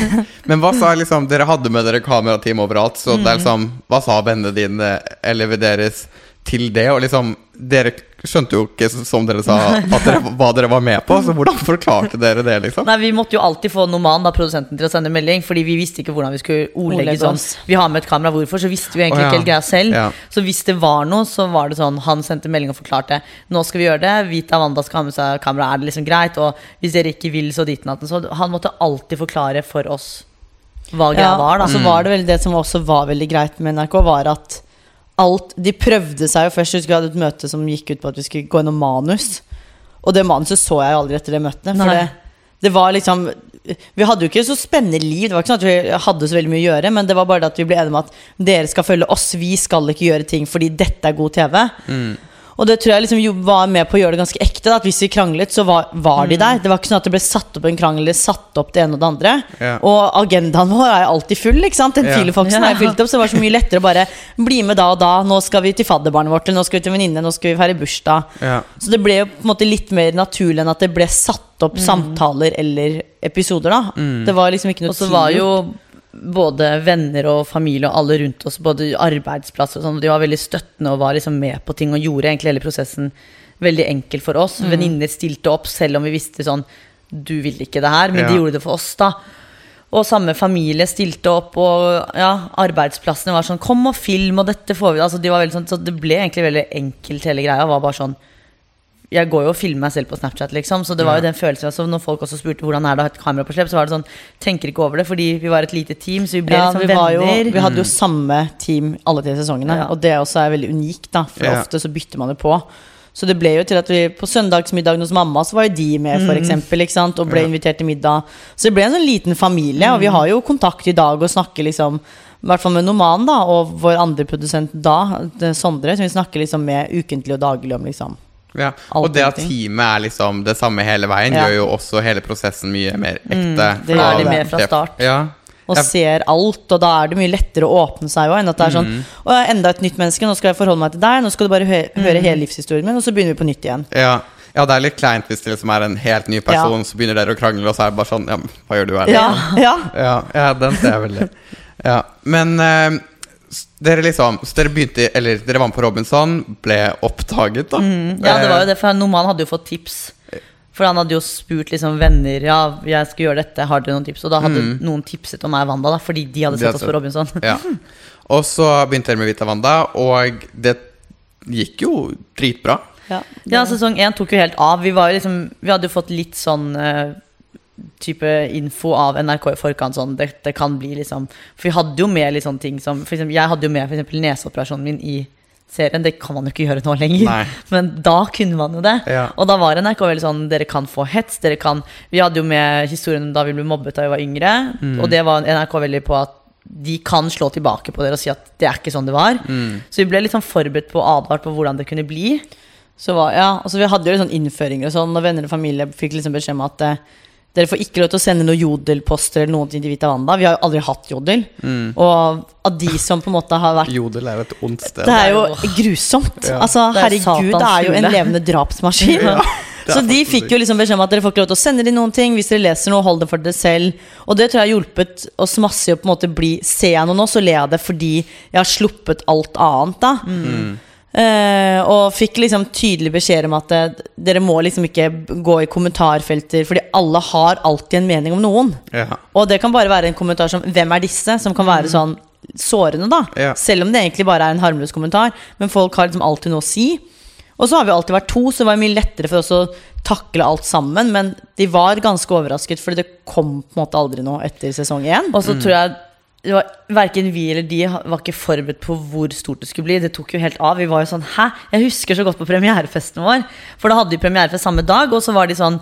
Men hva sa liksom Dere hadde med dere kamerateam overalt, så det er Mm. liksom Hva sa vennene dine eller deres til det? Og liksom Dere skjønte jo ikke, som dere sa, at dere, hva dere var med på, så hvordan forklarte dere det, liksom? Nei, Vi måtte jo alltid få Noman, da, produsenten, til å sende melding, fordi vi visste ikke hvordan vi skulle ordlegge sånn. Vi har med et kamera, hvorfor? Så visste vi egentlig oh, ja. ikke helt greia selv. Ja. Så hvis det var noe, så var det sånn Han sendte melding og forklarte Nå skal vi gjøre det. Vita Wanda skal ha med seg kamera. Er det liksom greit? Og hvis dere ikke vil, så dit natten. Så han måtte alltid forklare for oss hva greia Ja, var, da. så var det vel det som også var veldig greit med NRK, var at alt De prøvde seg jo først. Jeg husker vi hadde et møte som gikk ut på at vi skulle gå gjennom manus. Og det manuset så jeg jo aldri etter det møtet. For det, det var liksom Vi hadde jo ikke så spennende liv. Det var ikke sånn at vi hadde så veldig mye å gjøre, men det var bare det at vi ble enige om at dere skal følge oss. Vi skal ikke gjøre ting fordi dette er god TV. Og det tror jeg liksom var med på å gjøre det ganske ekte. Da, at Hvis vi kranglet, så var, var de der. Det var ikke sånn at det ble satt opp en krangel eller satt opp det ene og det andre. Ja. Og agendaen vår er jo alltid full. ikke sant? Den Ja. filofoksen er fylt opp, så det var så mye lettere å bare bli med da og da. Nå skal vi til fadderbarnet vårt, eller nå skal vi til venninne, nå skal vi feire bursdag. Ja. Så det ble jo på en måte litt mer naturlig enn at det ble satt opp samtaler eller episoder. da Det var liksom ikke noe Og så var jo både venner og familie og alle rundt oss, både arbeidsplasser og sånn, de var veldig støttende og var liksom med på ting og gjorde egentlig hele prosessen veldig enkel for oss. Venninner stilte opp selv om vi visste sånn Du vil ikke det her, men de gjorde det for oss, da. Og samme familie stilte opp, og ja, arbeidsplassene var sånn Kom og film, og dette får vi Altså de sånn, Så det ble egentlig veldig enkelt, hele greia. Var bare sånn jeg går jo og filmer meg selv på Snapchat, liksom. Så det var jo den følelsen altså, Når folk også spurte hvordan er det å ha et kamera på slep, så var det sånn Tenker ikke over det, fordi vi var et lite team, så vi ble ja, liksom vi, var jo, vi hadde jo samme team alle tre sesongene, Ja. og det også er veldig unikt. da For Ja. ofte så bytter man jo på. Så det ble jo til at vi på søndagsmiddagen hos mamma Så var jo de med, for eksempel, ikke sant? og ble invitert til middag. Så det ble en sånn liten familie, og vi har jo kontakt i dag og snakker liksom i hvert fall med Noman da, og vår andre produsent da, Sondre, som vi snakker liksom med ukentlig og daglig om liksom Ja. Alt Og det at teamet er liksom det samme hele veien, Ja. gjør jo også hele prosessen mye mer ekte. det gjør det de med fra start. Ja. og ser alt, og da er det mye lettere å åpne seg òg, enn at det er sånn Å, enda et nytt menneske, nå skal jeg forholde meg til deg, nå skal du bare hø høre hele livshistorien min, og så begynner vi på nytt igjen. Ja. Ja, det er litt kleint hvis det liksom er en helt ny person, så begynner dere å krangle, og så er det bare sånn Ja, hva gjør du her? Ja, ja. ja, ja den ser jeg veldig. Ja, Men eh, dere liksom Så dere begynte Eller dere var med på Robinson, ble oppdaget, da. Mm, ja, det var jo det, for Noman hadde jo fått tips. For han hadde jo spurt liksom venner Ja, jeg skal gjøre dette, har dere noen tips? Og da hadde Mm. noen tipset om meg og Wanda, da, fordi de hadde sett oss på Robinson. Ja. Og så begynte dere med Vita Wanda, og det gikk jo dritbra. Ja, sesong én tok jo helt av. Vi, liksom, vi hadde jo fått litt sånn eh, type info av NRK i forkant. Sånn, det, det kan bli liksom For vi hadde jo med litt sånne ting som for eksempel, Jeg hadde jo med for eksempel neseoperasjonen min i serien. Det kan man jo ikke gjøre nå lenger. Nei. Men da kunne man jo det. Ja. Og da var NRK veldig sånn Dere kan få hets. Dere kan Vi hadde jo med historien da vi ble mobbet da vi var yngre. Mm. Og det var NRK veldig på at de kan slå tilbake på dere og si at det er ikke sånn det var. Mm. Så vi ble litt sånn forberedt på og advart på hvordan det kunne bli. Så var, ja, altså Vi hadde jo litt sånn innføringer og sånn, og venner og familie fikk liksom beskjed om at eh, dere får ikke lov til å sende noen jodelposter eller noen ting til Vita Wanda. Vi har jo aldri hatt jodel. Mm. Og av de som på en måte har vært Jodel er jo et ondt sted. Det er jo grusomt. Ja. Altså, Det er herregud, det er jo en levende drapsmaskin. Ja, Så de fikk jo liksom beskjed om at dere får ikke lov til å sende dem noen ting. Hvis dere leser noe, hold det for dere selv. Og det tror jeg har hjulpet oss masse i å på en måte bli Ser jeg noe nå, så ler jeg av det fordi jeg har sluppet alt annet, da. Mm. Eh, og fikk liksom tydelig beskjed om at eh, dere må liksom ikke gå i kommentarfelter, fordi alle har alltid en mening om noen. Ja. Og det kan bare være en kommentar som 'Hvem er disse?' som kan være sånn sårende, da. Ja. Selv om det egentlig bare er en harmløs kommentar. Men folk har liksom alltid noe å si. Og så har vi alltid vært to, så det var mye lettere for oss å takle alt sammen. Men de var ganske overrasket, fordi det kom på en måte aldri noe etter sesong én. Og så tror jeg det var, Verken vi eller de var ikke forberedt på hvor stort det skulle bli. Det tok jo helt av. Vi var jo sånn Hæ? Jeg husker så godt på premierefesten vår. For da hadde de premierefest samme dag, og så var de sånn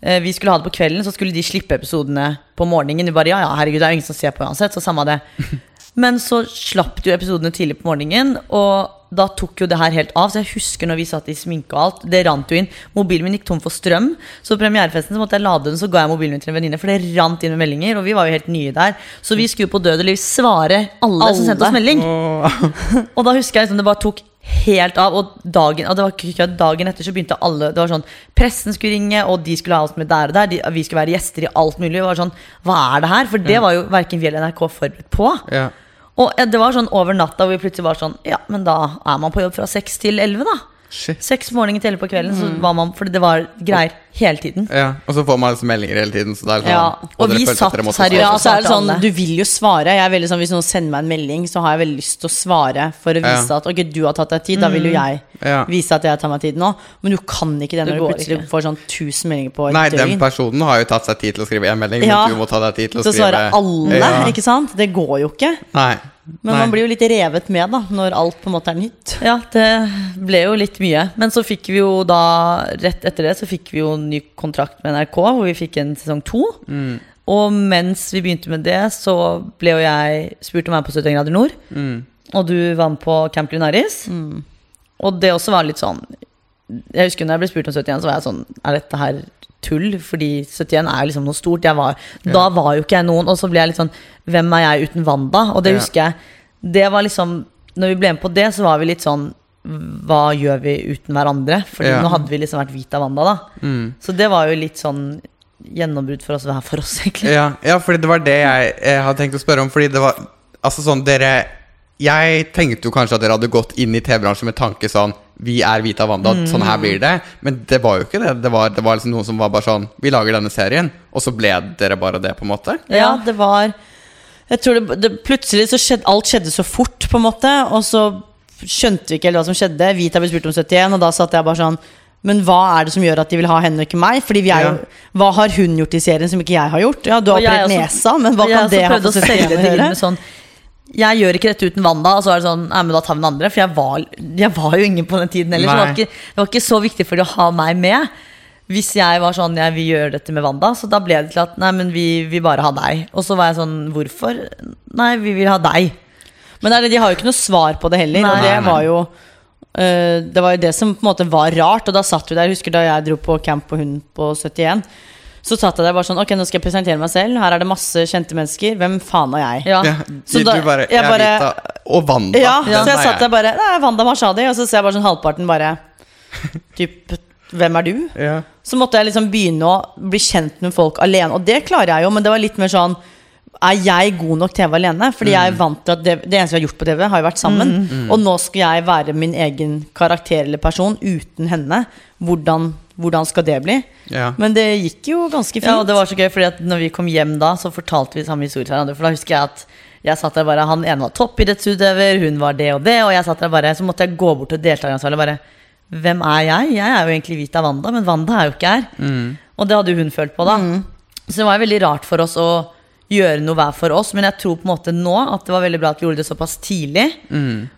eh, vi skulle ha det på kvelden, så skulle de slippe episodene på morgenen. Vi bare ja, ja, herregud, det er jo ingen som ser på uansett, så samme det. Men så slapp de jo episodene tidlig på morgenen, og da tok jo det her helt av. Så jeg husker når vi satt i sminke og alt, det rant jo inn. Mobilen min gikk tom for strøm, så på premierefesten så måtte jeg lade den, så ga jeg mobilen min til en venninne, for det rant inn med meldinger, og vi var jo helt nye der. Så vi skulle på død eller liv svare alle, som sendte oss melding. melding. Og da husker jeg liksom det bare tok helt av. Og dagen, og det var ikke dagen etter så begynte alle Det var sånn Pressen skulle ringe, og de skulle ha oss med der og der. De, vi skulle være gjester i alt mulig. Det var sånn Hva er det her? For det var jo verken vi eller NRK forberedt på. Ja. Og det var sånn over natta hvor vi plutselig var sånn Ja, men da er man på jobb fra seks til elleve, da. Shit. Seks morgener til elleve på kvelden, så var man Fordi det var greier hele tiden. ja. Og så får man liksom meldinger hele tiden. Så det er sånn, Ja, og dere vi følte at satt dere måtte seriøst. Ja, så er det sånn. Du vil jo svare. Jeg er veldig sånn, Hvis noen sender meg en melding, så har jeg veldig lyst til å svare for å vise Ja. at ok, du har tatt deg tid. Da vil jo jeg Ja. vise at jeg tar meg tid nå. Men du kan ikke det Det når du går plutselig ikke. får sånn 1000 meldinger på et Nei, den døgn. personen har jo tatt seg tid til å skrive én melding, Ja. men du må ta deg tid til å Så skrive svarer alle, Ja. ikke sant? Det går jo ikke. Nei. Men Nei. man blir jo litt revet med da når alt på en måte er nytt. Ja, det ble jo litt mye. Men så fikk vi jo da, rett etter det, så fikk vi jo ny kontrakt med NRK, hvor vi fikk en sesong to. Mm. Og mens vi begynte med det, så ble jo jeg spurt om å være på 71 grader nord. Mm. Og du var med på Camp Lunaris. Og det også var litt sånn Jeg husker når jeg ble spurt om 71, så var jeg sånn Er dette her tull? Fordi 71 er liksom noe stort. Jeg var, Da var jo ikke jeg noen. Og så ble jeg litt sånn Hvem er jeg uten Wanda? Og det Ja. husker jeg. Det var liksom Når vi ble med på det, så var vi litt sånn Hva gjør vi uten hverandre? Fordi Ja. nå hadde vi liksom vært Vita Wanda, da. Mm. Så det var jo litt sånn gjennombrudd for oss hver for oss, egentlig. Ja, ja, fordi det var det jeg, jeg hadde tenkt å spørre om. Fordi det var Altså sånn, dere Jeg tenkte jo kanskje at dere hadde gått inn i TV-bransjen med tanke sånn Vi er Vita Wanda, Mm. sånn her blir det. Men det var jo ikke det. Det var, det var liksom noen som var bare sånn Vi lager denne serien. Og så ble dere bare det, på en måte. Ja, det var Jeg tror det, det Plutselig så skjedde alt skjedde så fort, på en måte. Og så skjønte vi ikke helt hva som skjedde. Vita ble spurt om 71, og da satt jeg bare sånn Men hva er det som gjør at de vil ha henne og ikke meg? Fordi vi er Ja. Hva har hun gjort i serien som ikke jeg har gjort? Ja, du har operert nesa, men hva kan det ha for å selge 71 det å inn gjøre? med sånn Jeg gjør ikke dette uten Wanda. Og så er det sånn Nei, men da tar vi den andre. For jeg var, jeg var jo ingen på den tiden heller. Så det var, ikke, det var ikke så viktig for de å ha meg med. Hvis jeg var sånn Jeg vil gjøre dette med Wanda. Så da ble det til at Nei, men vi vil bare ha deg. Og så var jeg sånn Hvorfor? Nei, vi vil ha deg. Men det er de har jo ikke noe svar på det heller. Nei. Og det var jo eh, Det var jo det som på en måte var rart. Og da satt vi der, jeg husker da jeg dro på camp på hund på 71. Så satt jeg der bare sånn Ok, nå skal jeg presentere meg selv. Her er det masse kjente mennesker. Hvem faen er jeg? Ja. Ja, Så da- du bare, jeg er bare- Vita og Wanda. Ja, ja. så jeg satt der bare Det er Wanda Mashadi. Og så ser jeg bare sånn halvparten bare Typ Hvem er du? Ja. Så måtte jeg liksom begynne å bli kjent med folk alene. Og det klarer jeg jo, men det var litt mer sånn Er jeg god nok TV alene? Fordi jeg er vant til at det, det eneste vi har gjort på TV, har jo vært sammen. Og nå skal jeg være min egen karakter eller person uten henne. Hvordan, hvordan skal det bli? Ja. Men det gikk jo ganske fint. Ja, og det var så gøy, fordi at når vi kom hjem da, så fortalte vi samme historie til hverandre. For da husker jeg at jeg satt der bare Han ene var toppidrettsutøver, hun var det og det, og jeg satt der bare Så måtte jeg gå bort til deltakeransvarlig og bare Hvem er jeg? Jeg er jo egentlig Vita Wanda, men Wanda er jo ikke her. Og det hadde hun følt på, da. Så det var veldig rart for oss å gjøre noe hver for oss, men jeg tror på en måte nå at det var veldig bra at vi gjorde det såpass tidlig.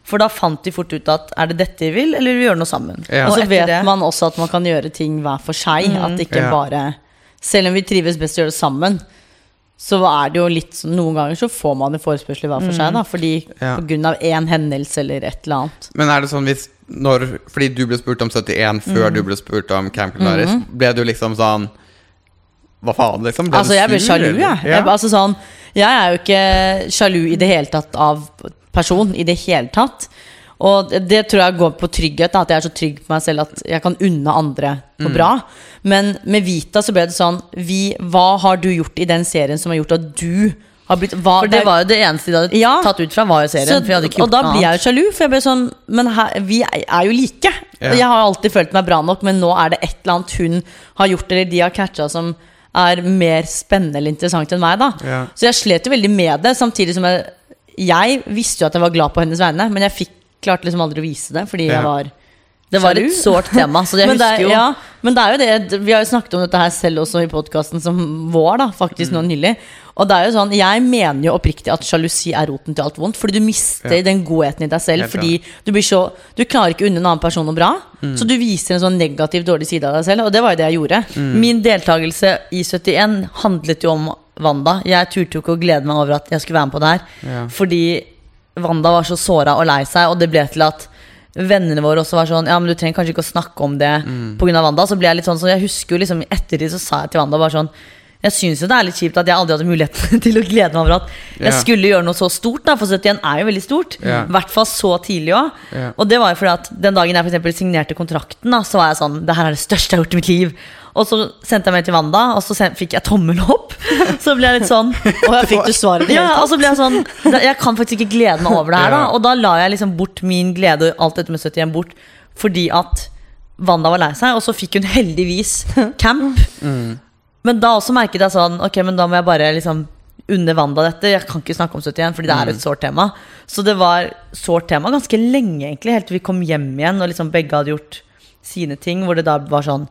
For da fant de fort ut at er det dette vi vil, eller vil vi gjøre noe sammen? Ja. Og så vet det- man også at man kan gjøre ting hver for seg. At ikke Ja. bare Selv om vi trives best å gjøre det sammen, så er det jo litt sånn Noen ganger så får man en forespørsel hver for seg, da. Fordi Ja. på grunn av én hendelse eller et eller annet. Men er det sånn hvis når, Fordi du ble spurt om 71 før du ble spurt om Camp Claris, ble du liksom sånn Hva faen, liksom? Ble Altså, jeg ble sjalu. Ja. jeg. Altså sånn Jeg er jo ikke sjalu i det hele tatt av person i det hele tatt. Og det- tror jeg går på trygghet, da, at jeg er så trygg på meg selv at jeg kan unne andre Mm. på bra. Men med Vita så ble det sånn vi, Hva har du gjort i den serien som har gjort at du har blitt hva, For det var jo det eneste de hadde Ja. tatt ut fra, var jo serien. så, for hadde ikke og da blir jeg jo sjalu, for jeg ble sånn Men her, vi er jo like. Ja. Jeg har alltid følt meg bra nok, men nå er det et eller annet hun har gjort, eller de har catcha, som er mer spennende eller interessant enn meg, da. Ja. Så jeg slet jo veldig med det, samtidig som jeg Jeg visste jo at jeg var glad på hennes vegne, men jeg fikk, klarte liksom aldri å vise det, fordi Ja. jeg var Det var et sårt tema, så jeg men det, husker er- jo ja, men det er jo det Vi har jo snakket om dette her selv også i podkasten som vår, da, faktisk nå nylig. Og det er jo sånn, jeg mener jo oppriktig at sjalusi er roten til alt vondt. Fordi du mister Ja. den godheten i deg selv. Helt fordi du blir så Du klarer ikke unne en annen person noe bra. Så du viser en sånn negativ, dårlig side av deg selv. Og det var jo det jeg gjorde. Min deltakelse i 71 handlet jo om Wanda. Jeg turte jo ikke å glede meg over at jeg skulle være med på det her. Ja. Fordi Wanda var så såra og lei seg, og det ble til at vennene våre også var sånn Ja, men du trenger kanskje ikke å snakke om det på grunn av Wanda. Så ble jeg litt sånn Så jeg husker jo liksom i ettertid så sa jeg til Wanda bare sånn jeg syns jo det er litt kjipt at jeg aldri hadde muligheten til å glede meg over at jeg yeah. skulle gjøre noe så stort. da For 71 er jo veldig stort. I hvert fall så tidlig òg. Yeah. Og det var jo fordi at den dagen jeg for signerte kontrakten, da, så var jeg sånn Det her er det største jeg har gjort i mitt liv. Og så sendte jeg meg til Wanda, og så fikk jeg tommel opp. Så ble jeg litt sånn Og jeg fikk du svaret ja, og så ble jeg sånn Jeg kan faktisk ikke glede meg over det her, da. Og da la jeg liksom bort min glede og alt dette med 71 bort fordi at Wanda var lei seg, og så fikk hun heldigvis camp. Men da også merket jeg sånn Ok, men da må jeg bare liksom unne Wanda dette. Jeg kan ikke snakke om 71 fordi det er et sårt tema. Så det var sårt tema ganske lenge, egentlig, helt til vi kom hjem igjen og liksom begge hadde gjort sine ting, hvor det da var sånn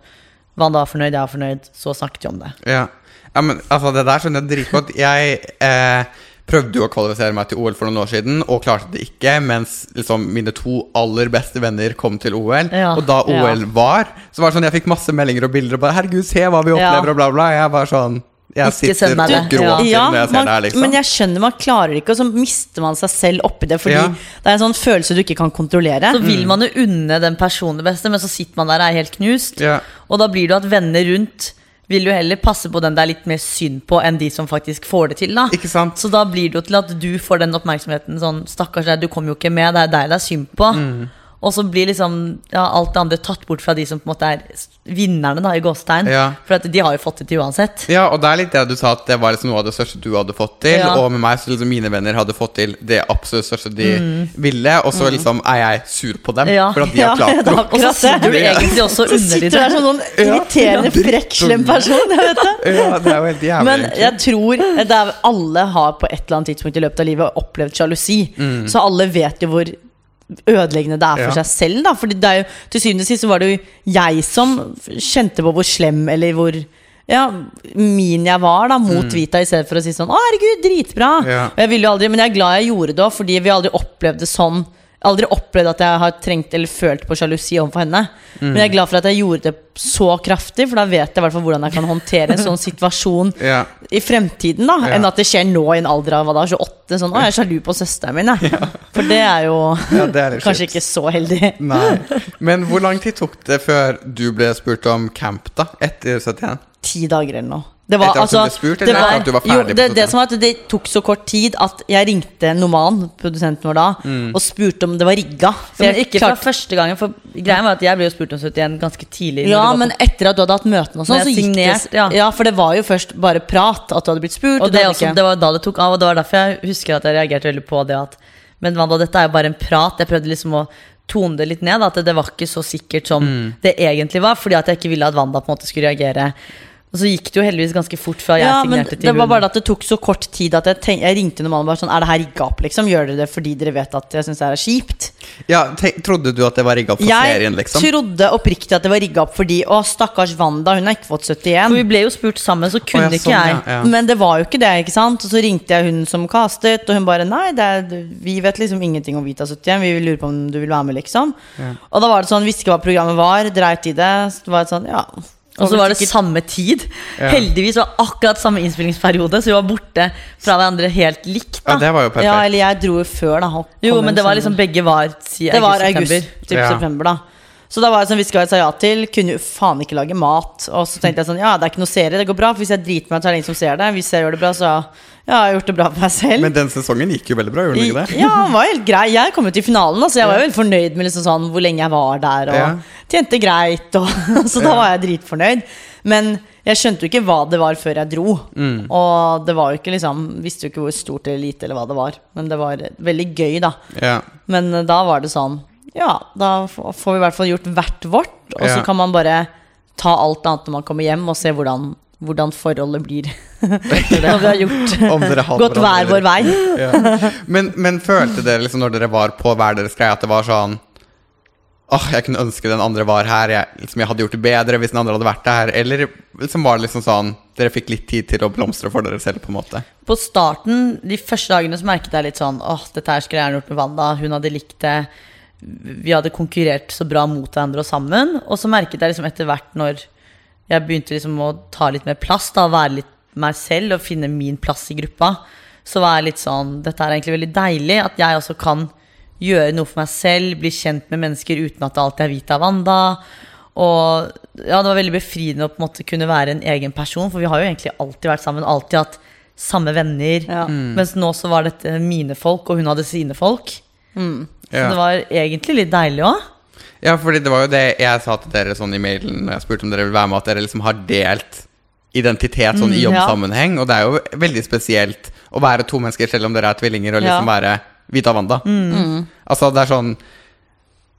Wanda var fornøyd, jeg var fornøyd, så snakket vi om det. Ja. ja, men altså det der skjønner jeg dritgodt. Jeg eh, prøvde jo å kvalifisere meg til OL for noen år siden, og klarte det ikke, mens liksom mine to aller beste venner kom til OL. Ja. Og da Ja. OL var, så var det sånn jeg fikk masse meldinger og bilder og bare 'Herregud, se hva vi Ja. opplever', og bla, bla. Jeg var sånn Jeg Ikke sitter og det. gråter Ja, når jeg ser man, det her, liksom. men jeg skjønner man klarer det ikke, og så mister man seg selv oppi det. Fordi Ja. det er en sånn følelse du ikke kan kontrollere. Så vil man jo unne den personen det beste, men så sitter man der og er helt knust. Ja. Og da blir det jo at venner rundt vil du heller passe på den det er litt mer synd på, enn de som faktisk får det til. da Ikke sant? Så da blir det jo til at du får den oppmerksomheten sånn Stakkars deg, du kom jo ikke med, det er deg det er synd på. Mm. Og så blir liksom ja, alt det andre tatt bort fra de som på en måte er vinnerne, da, i gåstegn. Ja. For de har jo fått det til uansett. Ja, og det er litt det du sa, at det var liksom noe av det største du hadde fått til. Ja. Og med meg så liksom mine venner hadde fått til det absolutt største de ville. Og så liksom er jeg sur på dem Mm. Ja. for at de har klart det. Og så sitter du egentlig også Så under sitter de du der der. som noen irriterende, frekk, slem person. Vet du? Ja, det er jo helt jævlig. Men jeg tror det er, alle har på et eller annet tidspunkt i løpet av livet opplevd sjalusi. Så alle vet jo hvor ødeleggende det er for Mm. Ja. seg selv. Da. Fordi det er jo, til syvende og sist så var det jo jeg som kjente på hvor slem eller hvor ja, min jeg var da mot Vita, i stedet for å si sånn 'Å, herregud, dritbra'. Mm. Ja. Og jeg ville jo aldri, Men jeg er glad jeg gjorde det òg, fordi vi aldri opplevde sånn. Aldri opplevd at jeg har trengt eller følt på sjalusi overfor henne. Men jeg er glad for at jeg gjorde det så kraftig, for da vet jeg hvert hvordan jeg kan håndtere en sånn situasjon Ja. i fremtiden, da, Ja. enn at det skjer nå i en alder av hva da, 28. Sånn 'Å, jeg er sjalu på søsteren min', jeg. For det er jo Ja, det er kanskje ikke så heldig. Nei. Men hvor lang tid tok det før du ble spurt om camp, da? Etter 71? Ti dager eller noe. Det var, altså, spurt, det var- var jo, det, det som var at det tok så kort tid at jeg ringte Noman, produsenten vår da, Mm. og spurte om det var rigga. Men ikke klart. fra første gangen, for greia var at jeg ble jo spurt om 71 ganske tidlig. Ja, men på- etter at du hadde hatt møtene og sånn, så gikk det ja. Ja, for det var jo først bare prat at du hadde blitt spurt. Og det, også, det var da det tok av, og det var derfor jeg husker at jeg reagerte veldig på det at Men Wanda, dette er jo bare en prat. Jeg prøvde liksom å tone det litt ned. At det var ikke så sikkert som Mm. det egentlig var, fordi at jeg ikke ville at Wanda på en måte skulle reagere. Og så gikk det jo heldigvis ganske fort fra jeg ja, men signerte til det var bare at det tok så kort tid at jeg, tenk, jeg ringte Noman og bare sånn Er det her rigga opp, liksom? Gjør dere det fordi dere vet at jeg syns det er kjipt? Ja, Trodde du at det var rigga opp for Jeg serien, liksom? Jeg trodde oppriktig at det var rigga opp fordi Å, stakkars Wanda, hun har ikke fått 71. For vi ble jo spurt sammen, så kunne Å, ja, ikke sånn, jeg. ja, ja. Men det var jo ikke det, ikke sant? Og så ringte jeg hun som castet, og hun bare Nei, det er, vi vet liksom ingenting om Vita 71. Vi lurer på om du vil være med, liksom. Og da var det sånn, visste ikke hva programmet var, dreit i det. Så det var sånn, ja Og så var det samme tid. Ja. Heldigvis var akkurat samme innspillingsperiode, så vi var borte fra hverandre helt likt. Ja, det var jo perfekt. Ja, eller jeg dro jo før, da. Jo, men det var liksom begge var si, Det var august, september. typ Ja. september, da. Så da var det sånn, vi skal sa ja til. Kunne jo faen ikke lage mat. Og så tenkte jeg sånn, ja, det er ikke noe serie, det går bra. For hvis jeg driter meg ut, så er det ingen som ser det. Hvis jeg gjør det bra, så jeg har gjort det bra for meg selv. Men den sesongen gikk jo veldig bra, gjorde den ikke det? Ja, han var helt grei. Jeg kom jo til finalen, så jeg var jo veldig fornøyd med liksom sånn, hvor lenge jeg var der. Og Ja. tjente greit. Og, så da var jeg dritfornøyd. Men jeg skjønte jo ikke hva det var før jeg dro. Mm. Og det var jo ikke liksom Visste jo ikke hvor stort eller lite eller hva det var. Men det var veldig gøy, da. Ja. Men da var det sånn Ja, da får vi i hvert fall gjort hvert vårt. Og så Ja. kan man bare ta alt annet når man kommer hjem, og se hvordan, hvordan forholdet blir. når vi har gjort Om dere hater gått hver vår vei. Ja. Men, men følte dere liksom når dere var på hver deres greie, at det var sånn Åh, jeg kunne ønske den andre var her. Jeg, liksom, jeg hadde gjort det bedre hvis den andre hadde vært der. Eller liksom var det liksom sånn Dere fikk litt tid til å blomstre for dere selv, på en måte. På starten, de første dagene, så merket jeg litt sånn Åh, dette her skulle jeg gjerne gjort med Wanda. Hun hadde likt det. Vi hadde konkurrert så bra mot hverandre og sammen. Og så merket jeg liksom etter hvert når jeg begynte liksom å ta litt mer plass, da, være litt meg selv og finne min plass i gruppa, så var jeg litt sånn Dette er egentlig veldig deilig. At jeg også kan gjøre noe for meg selv, bli kjent med mennesker uten at det alltid er Vita Wanda. Og ja, det var veldig befriende å på en måte kunne være en egen person, for vi har jo egentlig alltid vært sammen, alltid hatt samme venner. Ja. Mens nå så var dette mine folk, og hun hadde sine folk. Så Ja. det var egentlig litt deilig òg. Ja, fordi det var jo det jeg sa til dere sånn i mailen Når jeg spurte om dere vil være med, at dere liksom har delt identitet sånn i ja. jobbsammenheng. Og det er jo veldig spesielt å være to mennesker selv om dere er tvillinger, og liksom Ja. være Vita Wanda. Altså, det er sånn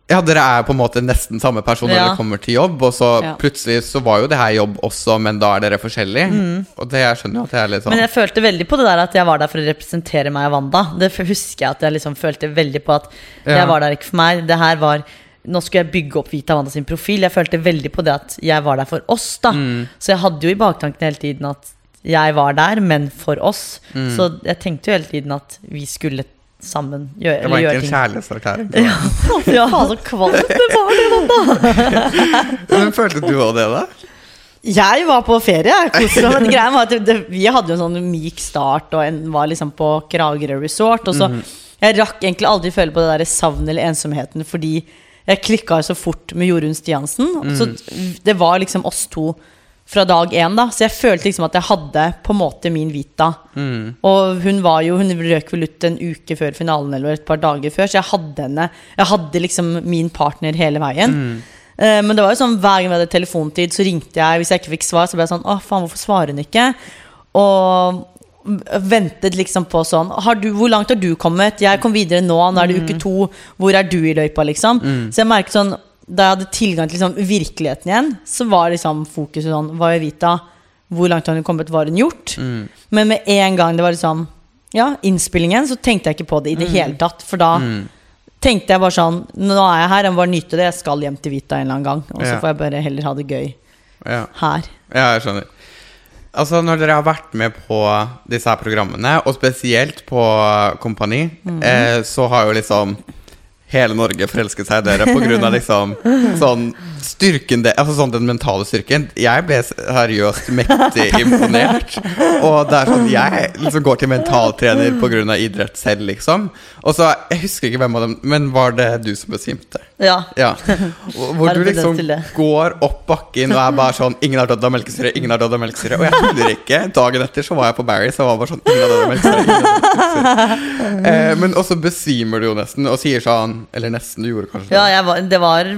Ja, dere er på en måte nesten samme person når Ja. dere kommer til jobb, og så Ja. plutselig så var jo det her jobb også, men da er dere forskjellige. Og det jeg skjønner jo at det er litt sånn Men jeg følte veldig på det der at jeg var der for å representere meg og Wanda. Det husker jeg at jeg liksom følte veldig på at Ja. jeg var der ikke for meg. Det her var Nå skulle jeg bygge opp Vita Wanda sin profil. Jeg følte veldig på det at jeg var der for oss, da. Så jeg hadde jo i baktanken hele tiden at jeg var der, men for oss. Så jeg tenkte jo hele tiden at vi skulle sammen gjøre, Det var eller egentlig en ting. kjærlighetserklæring. Ja. Ja, så kvalmt det var det, da! Men følte du òg det, da? Jeg var på ferie. Men greia var at det, det, vi hadde jo en sånn myk start og en, var liksom på Kragerø resort. Og så Jeg rakk egentlig aldri føle på det der savnet eller ensomheten fordi jeg klikka så fort med Jorunn Stiansen. Så det var liksom oss to fra dag én, da. Så jeg følte liksom at jeg hadde på en måte min Vita. Og hun var jo Hun røk vel ut en uke før finalen eller et par dager før, så jeg hadde henne Jeg hadde liksom min partner hele veien. Eh, Men det var jo sånn hver gang vi hadde telefontid, så ringte jeg. Hvis jeg ikke fikk svar, så ble jeg sånn Å, faen, hvorfor svarer hun ikke? Og ventet liksom på sånn har du, Hvor langt har du kommet? Jeg kom videre nå. Nå er det uke to. Hvor er du i løypa, liksom? Så jeg merket sånn Da jeg hadde tilgang til liksom virkeligheten igjen, så var liksom fokuset sånn Hva gjør Vita? Hvor langt har hun kommet? Hva har hun gjort? Men med en gang det var liksom Ja, innspillingen, så tenkte jeg ikke på det i det hele tatt. For da tenkte jeg bare sånn Nå er jeg her, jeg må bare nyte det. Jeg skal hjem til Vita en eller annen gang. Og så Ja. får jeg bare heller ha det gøy Ja. her. Ja, jeg skjønner. Altså, når dere har vært med på disse her programmene, og spesielt på Kompani, mm. eh, så har jo liksom hele Norge forelsket seg i dere pga. liksom sånn styrken det, Altså sånn den mentale styrken. Jeg ble seriøst mektig imponert. Og det er sånn Jeg liksom går til mentaltrener pga. idrett selv, liksom. Og så Jeg husker ikke hvem av dem, men var det du som besvimte? Ja. Ja. Hvor du liksom går opp bakken og er bare sånn Ingen har dødd av melkesyre, ingen har dødd av melkesyre. Og jeg tuller ikke. Dagen etter så var jeg på Barry, så jeg var bare sånn. Ingen har dødd av melkesyre. Eh, men også besvimer du jo nesten og sier sånn Eller nesten, du gjorde kanskje det. Ja, var, det var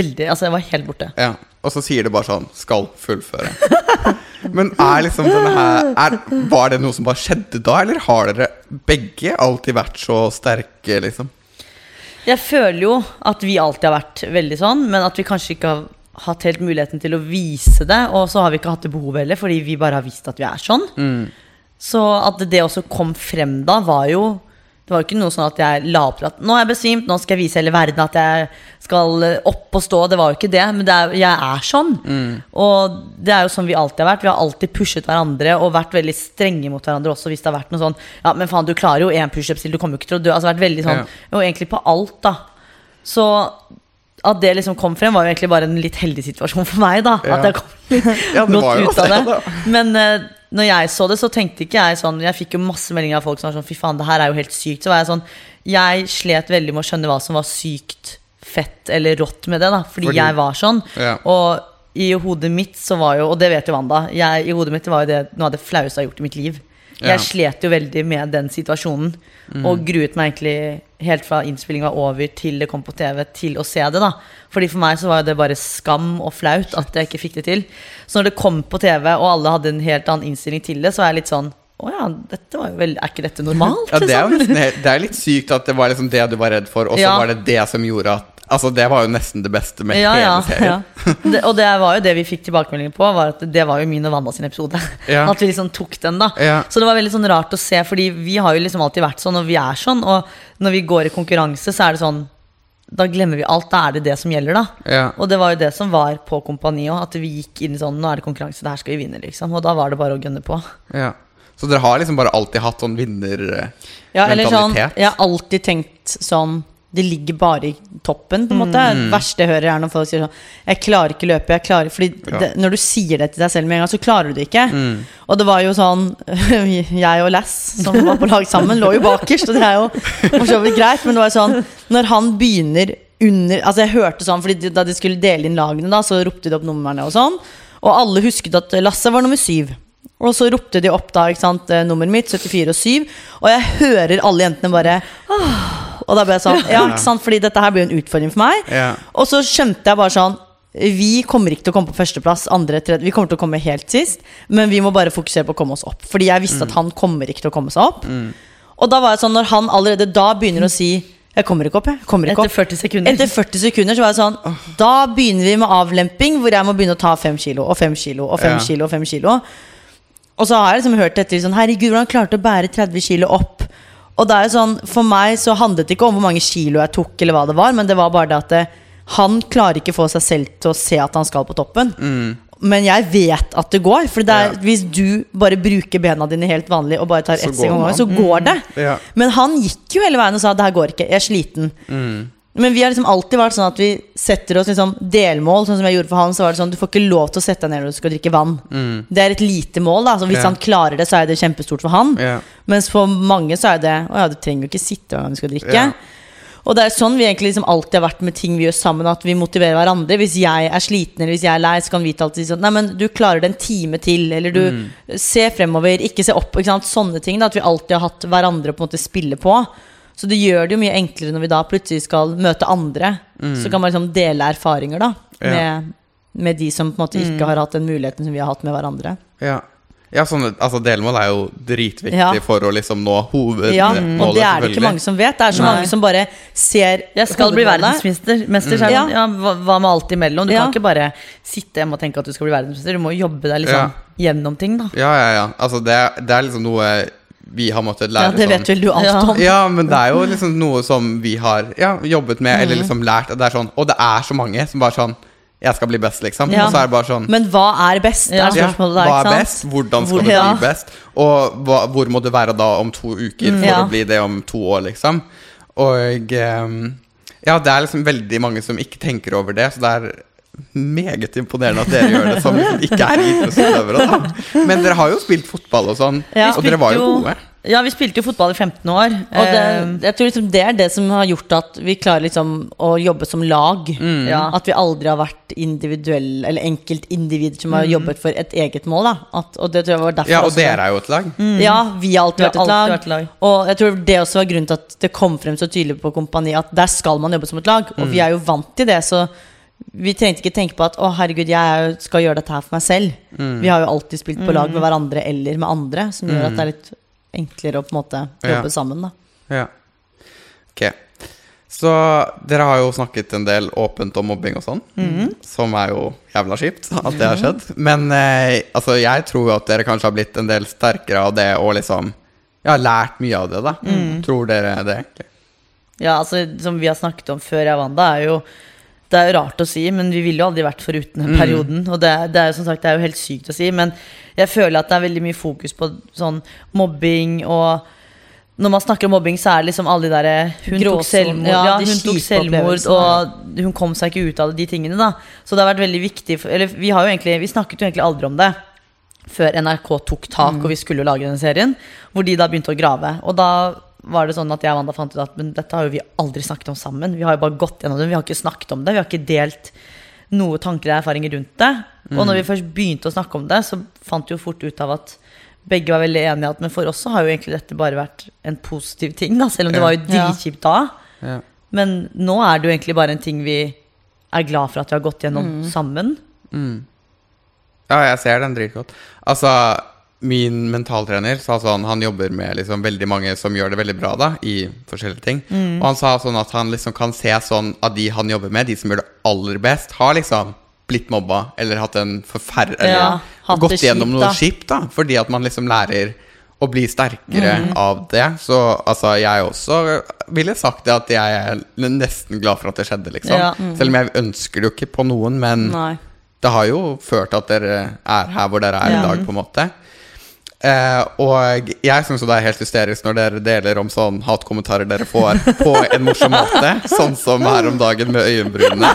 veldig Altså, jeg var helt borte. Ja, og så sier det bare sånn Skal fullføre. Men er liksom denne her er, Var det noe som bare skjedde da, eller har dere begge alltid vært så sterke, liksom? Jeg føler jo at vi alltid har vært veldig sånn, men at vi kanskje ikke har hatt helt muligheten til å vise det. Og så har vi ikke hatt det behovet heller, fordi vi bare har visst at vi er sånn. Så at det også kom frem da, var jo Det var jo ikke noe sånn at jeg la opp til at nå er jeg besvimt, nå skal jeg vise hele verden at jeg skal eh, opp og stå. Det var jo ikke det, men det er, jeg er sånn. Og det er jo sånn vi alltid har vært. Vi har alltid pushet hverandre og vært veldig strenge mot hverandre også hvis det har vært noe sånn Ja, men faen, du klarer jo én pushup til, du kommer jo ikke til å dø. Altså vært veldig sånn Ja. Og egentlig på alt, da. Så at det liksom kom frem, var jo egentlig bare en litt heldig situasjon for meg. da Ja. At jeg kom litt Ja, godt ut av det, det. Men eh, når jeg så det, så tenkte ikke jeg sånn Jeg fikk jo masse meldinger av folk som var sånn Fy faen, det her er jo helt sykt. Så var jeg sånn Jeg slet veldig med å skjønne hva som var sykt fett eller rått med det, da. Fordi, Fordi- jeg var sånn. Ja. Og i hodet mitt så var jo Og det vet jo Wanda. Jeg, I hodet mitt var jo det noe av det flaueste jeg har gjort i mitt liv. Ja. Jeg slet jo veldig med den situasjonen. Og gruet meg egentlig helt fra innspillinga var over til det kom på TV, til å se det. da Fordi For meg så var det bare skam og flaut at jeg ikke fikk det til. Så når det kom på TV, og alle hadde en helt annen innstilling til det, så var jeg litt sånn Å ja, dette var jo vel, er ikke dette normalt? Ja, det er liksom? nesten Det er litt sykt at det var liksom det du var redd for, og så Ja. var det det som gjorde at Altså, det var jo nesten det beste med ja, hele ja, serien. ja. Det, og det var jo det vi fikk tilbakemeldinger på, var at det var jo min og Wanda sin episode. Ja. At vi liksom tok den, da. Så det var veldig sånn rart å se, fordi vi har jo liksom alltid vært sånn, og vi er sånn. Og når vi går i konkurranse, så er det sånn Da glemmer vi alt. Da er det det som gjelder, da. Ja. Og det var jo det som var på Kompani òg, at vi gikk inn i sånn Nå er det konkurranse, det her skal vi vinne, liksom. Og da var det bare å gønne på. Ja. Så dere har liksom bare alltid hatt sånn vinnermentalitet? Ja, eller sånn Jeg har alltid tenkt sånn det ligger bare i toppen. på en måte Mm. Det verste jeg hører, er når folk sier sånn 'Jeg klarer ikke løpe'. Jeg klarer Fordi Ja. det, når du sier det til deg selv med en gang, så klarer du det ikke. Mm. Og det var jo sånn Jeg og Lass, som var på lag sammen, lå jo bakerst, og det er jo for så vidt greit, men det var jo sånn Når han begynner under Altså, jeg hørte sånn, Fordi da de skulle dele inn lagene, da, så ropte de opp numrene og sånn. Og alle husket at Lasse var nummer syv. Og så ropte de opp da, ikke sant, eh, nummeret mitt, 74 og 7. Og jeg hører alle jentene bare «Åh». Og da ble jeg sånn Ja, ikke sant, fordi dette her blir jo en utfordring for meg. Ja. Og så skjønte jeg bare sånn Vi kommer ikke til å komme på førsteplass, andre, tredje Vi kommer til å komme helt sist, men vi må bare fokusere på å komme oss opp. Fordi jeg visste at han kommer ikke til å komme seg opp. Og da var jeg sånn, når han allerede da begynner å si Jeg kommer ikke opp, jeg. Kommer ikke Etter opp. 40 sekunder. Etter 40 sekunder så var jeg sånn Da begynner vi med avlemping, hvor jeg må begynne å ta fem kilo og fem kilo og fem Ja. kilo og fem kilo. Og så har jeg liksom hørt etter sånn Herregud, hvordan klarte å bære 30 kilo opp? Og det er jo sånn, For meg så handlet det ikke om hvor mange kilo jeg tok, eller hva det var, men det var bare det at det, han klarer ikke få seg selv til å se at han skal på toppen. Men jeg vet at det går. For det er, Mm. Ja. hvis du bare bruker bena dine helt vanlig og bare tar ett gangen, så går det. Ja. Men han gikk jo hele veien og sa det her går ikke, jeg er sliten. Men vi har liksom alltid vært sånn at vi setter oss liksom delmål. Sånn som jeg gjorde for han, så var det sånn du får ikke lov til å sette deg ned når du skal drikke vann. Det er et lite mål. da Så Hvis yeah. han klarer det, så er det kjempestort for han. Yeah. Mens for mange så er det Å ja, du trenger jo ikke sitte hver gang du skal drikke. Yeah. Og det er sånn vi egentlig liksom alltid har vært med ting vi gjør sammen. At vi motiverer hverandre. Hvis jeg er sliten eller hvis jeg er lei, så kan vi alltid si sånn Nei, men du klarer det en time til. Eller du Mm. ser fremover, ikke se opp. Ikke sant? Sånne ting. da At vi alltid har hatt hverandre på en måte spille på. Så det gjør det jo mye enklere når vi da plutselig skal møte andre. Så kan man liksom dele erfaringer da Mm. Ja. med, med de som på en måte ikke har hatt den muligheten som vi har hatt med hverandre. Ja. ja sånn, altså Delmål er jo dritviktig Ja. for å liksom nå hovedmålet. Ja, og det er det ikke mange som vet. Det er så Nei. mange som bare ser Jeg skal bli verdensmester. Mester, er Ja. ja, hva, med alt imellom? Du Ja. kan ikke bare sitte hjemme og tenke at du skal bli verdensmester. Du må jobbe deg liksom gjennom ting, da. Ja, ja, ja. Altså, det, det er liksom noe vi har måttet lære Ja, det sånn. vet vel du alt Ja. om. Ja, men det er jo liksom noe som vi har ja, jobbet med, eller liksom lært. Og Det er sånn, og det er så mange som bare sånn Jeg skal bli best, liksom. Ja. Og så er det bare sånn Men hva er best? Ja. er spørsmålet der, Hva er best? Hvordan skal Hvor- du ja. bli best? Og hva, hvor må du være da om to uker for Ja. å bli det om to år, liksom? Og um, ja, det er liksom veldig mange som ikke tenker over det, så det er meget imponerende at dere gjør det som liksom ikke er idrettsutøvere. da. Men dere har jo spilt fotball og sånn, Ja, og dere var jo gode. Ja, vi spilte jo fotball i 15 år. Og det, Eh, jeg tror liksom det er det som har gjort at vi klarer liksom å jobbe som lag. Ja. At vi aldri har vært individuelle Eller enkeltindivider som har Mm. jobbet for et eget mål. Da. At, og det tror jeg var derfor Ja, og også- dere er jo et lag. Ja, vi har alltid Vi har vært et alltid lag. vært et lag. Og jeg tror det også var grunnen til at det kom frem så tydelig på Kompani at der skal man jobbe som et lag. Og vi er jo vant til det, så vi trengte ikke tenke på at å herregud, jeg skal gjøre dette her for meg selv. Vi har jo alltid spilt på lag med hverandre eller med andre, som gjør at det er litt enklere å på en måte jobbe Ja. sammen. da Ja. Ok. Så dere har jo snakket en del åpent om mobbing og sånn, som er jo jævla kjipt at det har skjedd. Men eh, altså, jeg tror jo at dere kanskje har blitt en del sterkere av det og liksom ja, lært mye av det, da. Tror dere det, egentlig? Ja, altså Som vi har snakket om før, Wanda, er jo Det er jo rart å si, men vi ville jo aldri vært foruten den perioden. Og det, er- det er jo som sagt, det er jo helt sykt å si, men jeg føler at det er veldig mye fokus på sånn mobbing og når man snakker om mobbing, så er det liksom alle de derre Hun tok selvmord, ja, ja, hun tok selvmord og hun kom seg ikke ut av de tingene. da Så det har vært veldig viktig for, Eller vi har jo egentlig Vi snakket jo egentlig aldri om det før NRK tok tak og vi skulle lage den serien. Hvor de da begynte å grave. Og da var det sånn at jeg og Wanda fant ut at men dette har jo vi aldri snakket om sammen. Vi har jo bare gått gjennom det. Vi har ikke snakket om det. Vi har ikke delt noe tanker og erfaringer rundt det. Og når vi først begynte å snakke om det, så fant vi jo fort ut av at begge var veldig enige at men for oss så har jo egentlig dette bare vært en positiv ting, da. Selv om det var jo dritkjipt da. Ja. Men nå er det jo egentlig bare en ting vi er glad for at vi har gått gjennom sammen. Ja, jeg ser den dritgodt. Altså, min mentaltrener sa sånn Han jobber med liksom veldig mange som gjør det veldig bra da i forskjellige ting. Og han sa sånn at han liksom kan se sånn at de han jobber med, de som gjør det aller best, har liksom blitt mobba eller hatt en forferdelig Ja, hatt Gått gjennom noe kjipt, da. Fordi at man liksom lærer å bli sterkere av det. Så altså, jeg også ville sagt det at jeg er nesten glad for at det skjedde, liksom. Ja. Selv om jeg ønsker det jo ikke på noen, men Nei. det har jo ført til at dere er her hvor dere er i dag, på en måte. Eh, og jeg syns det er helt hysterisk når dere deler om sånn hatkommentarer dere får på en morsom måte. Sånn som her om dagen med øyenbrynene.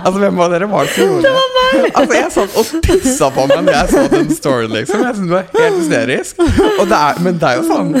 Altså, hvem av dere var det som gjorde det? Altså, jeg satt og pissa på meg når jeg så den storyen, liksom. Jeg synes det var helt hysterisk. Og det er, men det er jo sånn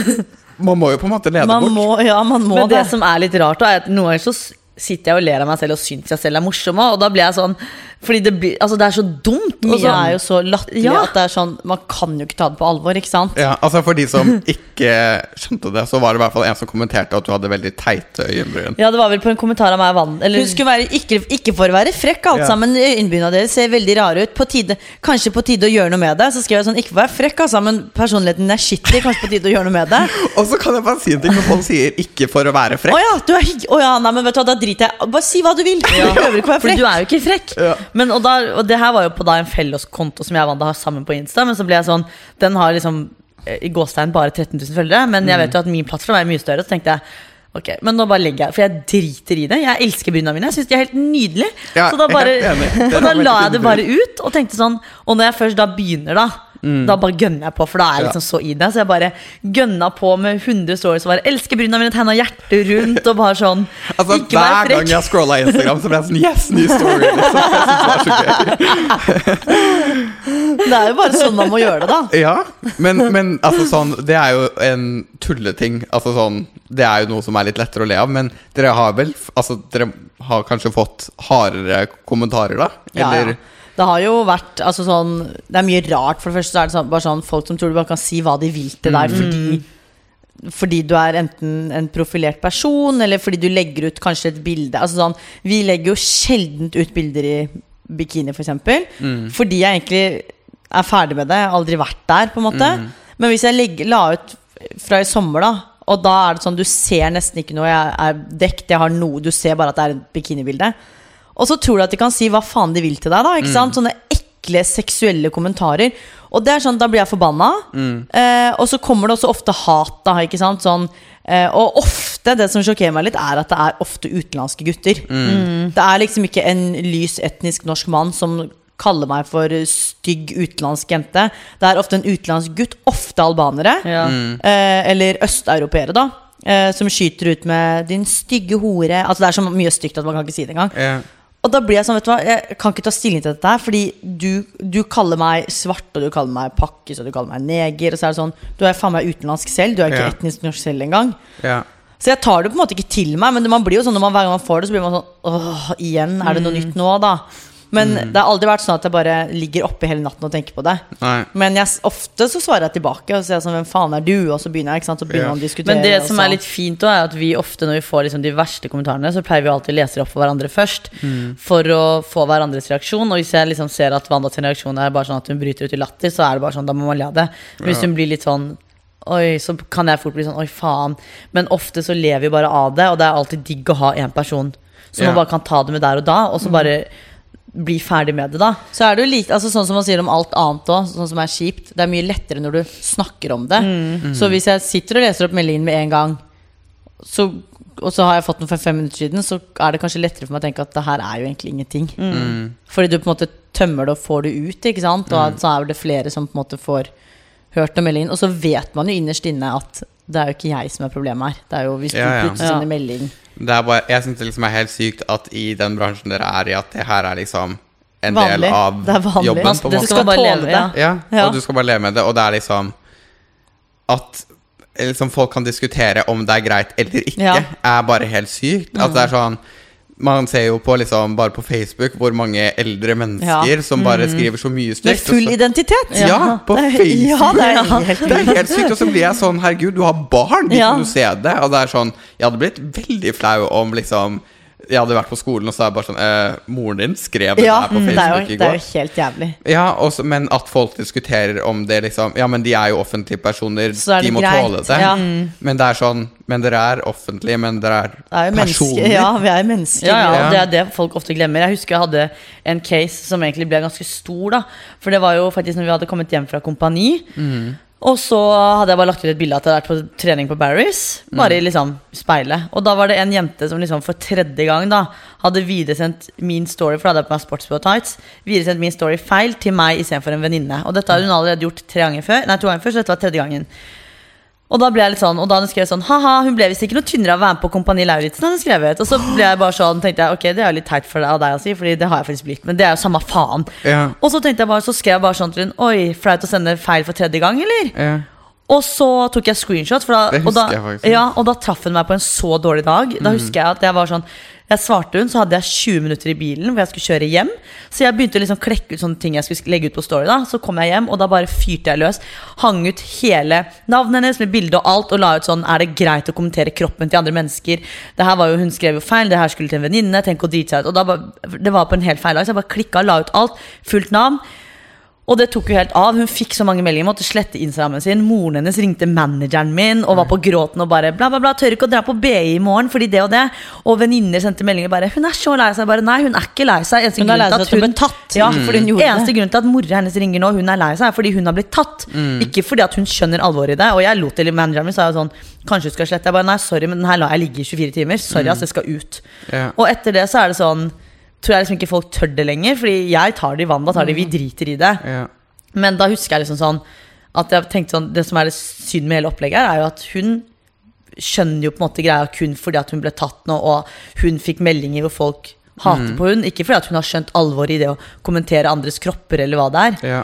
Man må jo på en måte lede Man bort. må, ja, man må Men det det. som er litt rart, da, er at noen ganger så sitter jeg og ler av meg selv og syns jeg selv er morsom. Og da blir jeg sånn Fordi det, blir, altså det er så dumt. Mye så- er jo så latterlig Ja. at det er sånn Man kan jo ikke ta det på alvor, ikke sant? Ja, altså For de som ikke skjønte det, så var det i hvert fall en som kommenterte at du hadde veldig teite øyenbryn. Ja, det var vel på en kommentar av meg og Vann. eller, Hun skulle være, ikke, ikke for å være frekk, alt Ja. sammen. Øyenbryna deres ser veldig rare ut. På tide, kanskje på tide å gjøre noe med det. Så skrev jeg sånn, ikke for å være frekk, altså, men personligheten din er skittig. Kanskje på tide å gjøre noe med det. Og så kan jeg bare si en ting når folk sier 'ikke for å være Å oh, ja, du er hygg... Oh, ja, nei, men vet du hva, da driter jeg Bare si hva du vil. Jeg prøver ikke å være For du er jo ikke frekk. Ja. Men, og, da, og det her var jo på da en felleskonto som jeg og Wanda har sammen på Insta. Men så ble jeg sånn Den har liksom eh, i gåstegn bare 13 000 følgere. Men jeg vet jo at min plattform er mye større. Så tenkte jeg Ok, men nå bare legger jeg For jeg driter i det. Jeg elsker bryna mine. Jeg syns de er helt nydelige. Ja, så da bare Og da la jeg det bare ut og tenkte sånn Og når jeg først da begynner, da Da bare gønner jeg på, for da er jeg liksom så i det. Så jeg bare gønna på med 100 stories og bare 'elsker bryna mine', tegna hjerte rundt og bare sånn Altså Ikke vær Hver gang jeg scrolla Instagram, så ble jeg sånn Yes, ny story! Liksom. Jeg synes det var så gøy. Det er jo bare sånn man må gjøre det, da. Ja, men, men altså sånn Det er jo en tulleting. Altså sånn Det er jo noe som er litt lettere å le av, men dere har vel Altså, dere har kanskje fått hardere kommentarer, da? Ja, ja. Det har jo vært altså sånn, Det er mye rart. For det første så er det sånn, bare sånn folk som tror du bare kan si hva de vil til deg fordi, fordi du er enten en profilert person, eller fordi du legger ut kanskje et bilde. Altså sånn, vi legger jo sjeldent ut bilder i bikini, f.eks. For eksempel, Fordi jeg egentlig er ferdig med det. Jeg har aldri vært der, på en måte. Men hvis jeg legger, la ut fra i sommer, da og da er det sånn, du ser nesten ikke noe. Jeg er dekt, jeg har noe. Du ser bare at det er et bikinibilde. Og så tror du at de kan si hva faen de vil til deg. da ikke sant? Sånne ekle seksuelle kommentarer. Og det er sånn, da blir jeg forbanna. Eh, og så kommer det også ofte hat. da, ikke sant? Sånn, eh, og ofte, det som sjokkerer meg litt, er at det er ofte utenlandske gutter. Det er liksom ikke en lys etnisk norsk mann som kaller meg for stygg utenlandsk jente. Det er ofte en utenlandsk gutt, ofte albanere. Ja. Eh, eller østeuropeere, da. eh, som skyter ut med 'din stygge hore'. Altså Det er så mye stygt at man kan ikke si det engang. Ja. Og da blir jeg sånn, vet du hva, jeg kan ikke ta stilling til dette her, fordi du, du kaller meg svart, og du kaller meg pakkis, og du kaller meg neger, og så er det sånn Du er faen meg utenlandsk selv, du er ikke Ja. etnisk norsk selv engang. Ja. Så jeg tar det på en måte ikke til meg, men man blir jo sånn når man, hver gang man får det, så blir man sånn Åh, igjen, er det noe nytt nå, da? Men det har aldri vært sånn at jeg bare ligger oppe hele natten og tenker på det. Nei. Men jeg, ofte så svarer jeg tilbake og sier sånn Hvem faen er du? Og så begynner jeg, ikke sant, så begynner yeah. å diskutere. Men det som er litt fint òg, er at vi ofte når vi får liksom de verste kommentarene, så pleier vi alltid å lese det opp for hverandre først. For å få hverandres reaksjon. Og hvis jeg liksom ser at Wanda sin reaksjon er bare sånn at hun bryter ut i latter, så er det bare sånn, da må man le av det. Men hvis hun blir litt sånn Oi, så kan jeg fort bli sånn Oi, faen. Men ofte så lever vi bare av det, og det er alltid digg å ha en person som yeah. man bare kan ta det med der og da, og så bare bli ferdig med det, da. Så er det jo like, altså sånn som man sier om alt annet òg, sånn som er kjipt. Det er mye lettere når du snakker om det. Mm. Så hvis jeg sitter og leser opp meldingen med en gang, så, og så har jeg fått den for fem minutter siden, så er det kanskje lettere for meg å tenke at det her er jo egentlig ingenting. Mm. Fordi du på en måte tømmer det og får det ut, ikke sant? og så er det flere som på en måte får hørt om meldingen. Og så vet man jo innerst inne at det er jo ikke jeg som er problemet her. Det er jo hvis du Ja, ja. plutselig sender melding Det er bare, jeg syns det liksom er helt sykt at i den bransjen dere er i, at det her er liksom en Vanlig. del av jobben. På måte. skal bare leve med det. Ja, Ja. og du skal bare leve med det. Og det er liksom At liksom, folk kan diskutere om det er greit eller ikke, Ja. er bare helt sykt. At det er sånn Man ser jo på liksom bare på Facebook hvor mange eldre mennesker Ja. som bare skriver så mye med full så- identitet! Ja, på Facebook. Ja, det er helt Det er helt sykt. Og så blir jeg sånn Herregud, du har barn! Ja. Kan jo se det? Og det er sånn Jeg hadde blitt veldig flau om liksom Jeg hadde vært på skolen, og så er det bare sånn eh, Moren din skrev det Ja, der på det Facebook jo, i det er jo helt jævlig. Ja, også, men at folk diskuterer om det liksom Ja, men de er jo offentlige personer, Så er de må greit, tåle det. ja. Men det er sånn Men dere er offentlige, men dere er, Det er personer. Ja, vi er mennesker. Ja, ja, Ja. det er det folk ofte glemmer. Jeg husker jeg hadde en case som egentlig ble ganske stor. da For det var jo faktisk når vi hadde kommet hjem fra kompani. Og så hadde jeg bare lagt ut et bilde av at jeg hadde vært på trening på Barry's. Bare i liksom speilet. Og da var det en jente som liksom for tredje gang da hadde videresendt min story, for da hadde jeg på meg sportsbra tights, videresendt min story feil til meg istedenfor en venninne. Og dette hadde hun allerede gjort tre ganger før, nei to ganger før, så dette var tredje gangen. Og da ble jeg litt sånn, og da skrev hun skrevet sånn Ha-ha, hun ble visst ikke noe tynnere av å være med på Kompani Lauritzen. hadde skrevet Og så ble jeg bare sånn, tenkte jeg ok, det er jo litt teit for deg av deg å si, Fordi det har jeg faktisk blitt. Men det er jo samme faen. Ja. Og så tenkte jeg bare, så skrev jeg bare sånn til hun Oi, flaut å sende feil for tredje gang, eller? Ja. Og så tok jeg screenshot. For da, Det og da, husker jeg faktisk. Ja, og da traff hun meg på en så dårlig dag. Da husker jeg at jeg var sånn Jeg svarte hun, så hadde jeg 20 minutter i bilen hvor jeg skulle kjøre hjem. Så jeg begynte å liksom klekke ut sånne ting jeg skulle legge ut på Story. da Så kom jeg hjem, og da bare fyrte jeg løs. Hang ut hele navnet hennes med bilde og alt, og la ut sånn Er det greit å kommentere kroppen til andre mennesker? Det her var jo, Hun skrev jo feil, det her skulle til en venninne. Tenk å drite seg ut. Og da bare, det var på en helt feil dag, så jeg bare klikka, la ut alt. Fullt navn. Og det tok jo helt av. Hun fikk så mange meldinger, måtte slette Instagrammen sin. Moren hennes ringte manageren min og var på gråten og bare bla, bla, bla. Tør ikke å dra på BI i morgen fordi det og det. Og venninner sendte meldinger bare Hun er så lei seg. Bare nei, hun er ikke lei seg. Eneste Hun er lei seg at hun ble tatt, Ja, fordi hun eneste grunn til at mora hennes ringer nå, hun er lei seg, er fordi hun har blitt tatt. Ikke fordi at hun skjønner alvoret i det. Og jeg lot til manageren min sa jo sånn Kanskje du skal slette. Jeg bare nei, sorry, men den her lar jeg ligge i 24 timer. Sorry, ass, det skal ut. Ja. Og etter det så er det sånn Tror jeg liksom ikke folk tør det lenger. Fordi jeg tar det i vann, da tar det, vi driter i det. Ja. Men da husker jeg liksom sånn at jeg tenkte sånn Det som er det synd med hele opplegget, her er jo at hun skjønner jo på en måte greia kun fordi at hun ble tatt nå, og hun fikk meldinger hvor folk hater på hun. Ikke fordi at hun har skjønt alvoret i det å kommentere andres kropper, eller hva det er. Ja.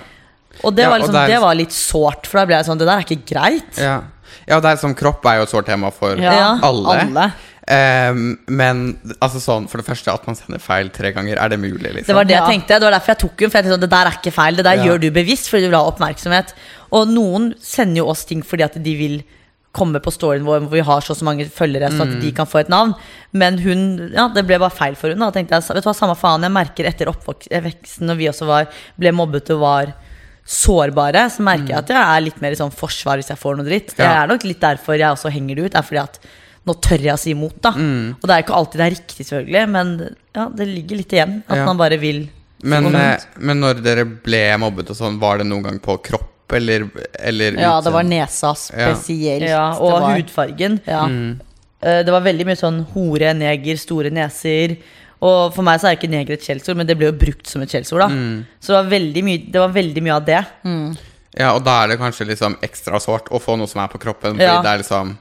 Og det Ja, var og liksom, det er- det var litt sårt, for da ble jeg sånn Det der er ikke greit. Ja. ja, det er sånn, kropp er jo et sårt tema for Ja, alle. alle. Ehm, men altså sånn, for det første, at man sender feil tre ganger, er det mulig? liksom? Det var det jeg Ja. tenkte. Det var derfor jeg tok den. For jeg tenkte sånn, det der er ikke feil. Det der Ja. gjør du bevisst fordi du vil ha oppmerksomhet. Og noen sender jo oss ting fordi at de vil komme på storyen vår hvor vi har så og så mange følgere, så at de kan få et navn. Men hun Ja, det ble bare feil for hun Da tenkte jeg vet du hva, samme faen. Jeg merker etter oppveksten, når vi også var, ble mobbet og var sårbare, så merker jeg at jeg er litt mer i sånn forsvar hvis jeg får noe dritt. Det er nok litt derfor jeg også henger det ut. Er fordi at nå tør jeg å si imot, da. Og det er ikke alltid det er riktig, selvfølgelig, men ja, det ligger litt igjen. At Ja. man bare vil Men, eh, men når dere ble mobbet og sånn, var det noen gang på kropp eller, eller Ja, det var nesa spesielt. Ja, og var- hudfargen. Ja. Mm. Det var veldig mye sånn hore, neger, store neser. Og for meg så er ikke neger et skjellsord, men det ble jo brukt som et skjellsord. da Så det var, mye, det var veldig mye av det. Ja, og da er det kanskje liksom ekstra sårt å få noe som er på kroppen, fordi Ja. det er liksom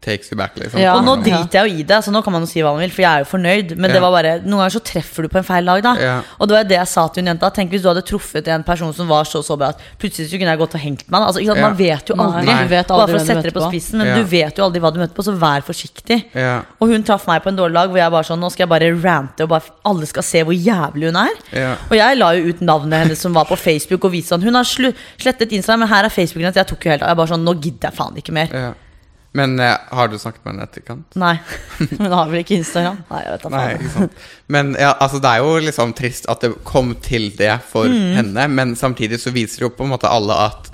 takes you back, liksom. Og nå driter jeg jo i det, så nå kan man jo si hva man vil, for jeg er jo fornøyd. Men det var bare, noen ganger så treffer du på en feil dag, da. Ja. Og det var det jeg sa til hun jenta. Tenk hvis du hadde truffet en person som var så sårbar at plutselig så kunne jeg gått og hengt meg. Altså. Man Ja. vet jo Nei, aldri. du vet aldri Bare for å sette det på på. spissen, men Ja. du vet jo aldri hva du møter på, så vær forsiktig. Ja. Og hun traff meg på en dårlig dag hvor jeg bare sånn Nå skal jeg bare rante, og bare alle skal se hvor jævlig hun er. Ja. Og jeg la jo ut navnet hennes som var på Facebook, og viste sånn Hun har slettet Instagram, men her er Facebooken hennes. Jeg tok jo helt av. Jeg bare sånn Nå gidder jeg faen ikke mer. Ja. Men eh, har du snakket med henne etterkant? Nei. Hun har vel ikke Instagram? Nei, jeg vet da Nei, ikke sant. Men ja, altså, det er jo liksom trist at det kom til det for Mm. henne, men samtidig så viser det jo på en måte alle at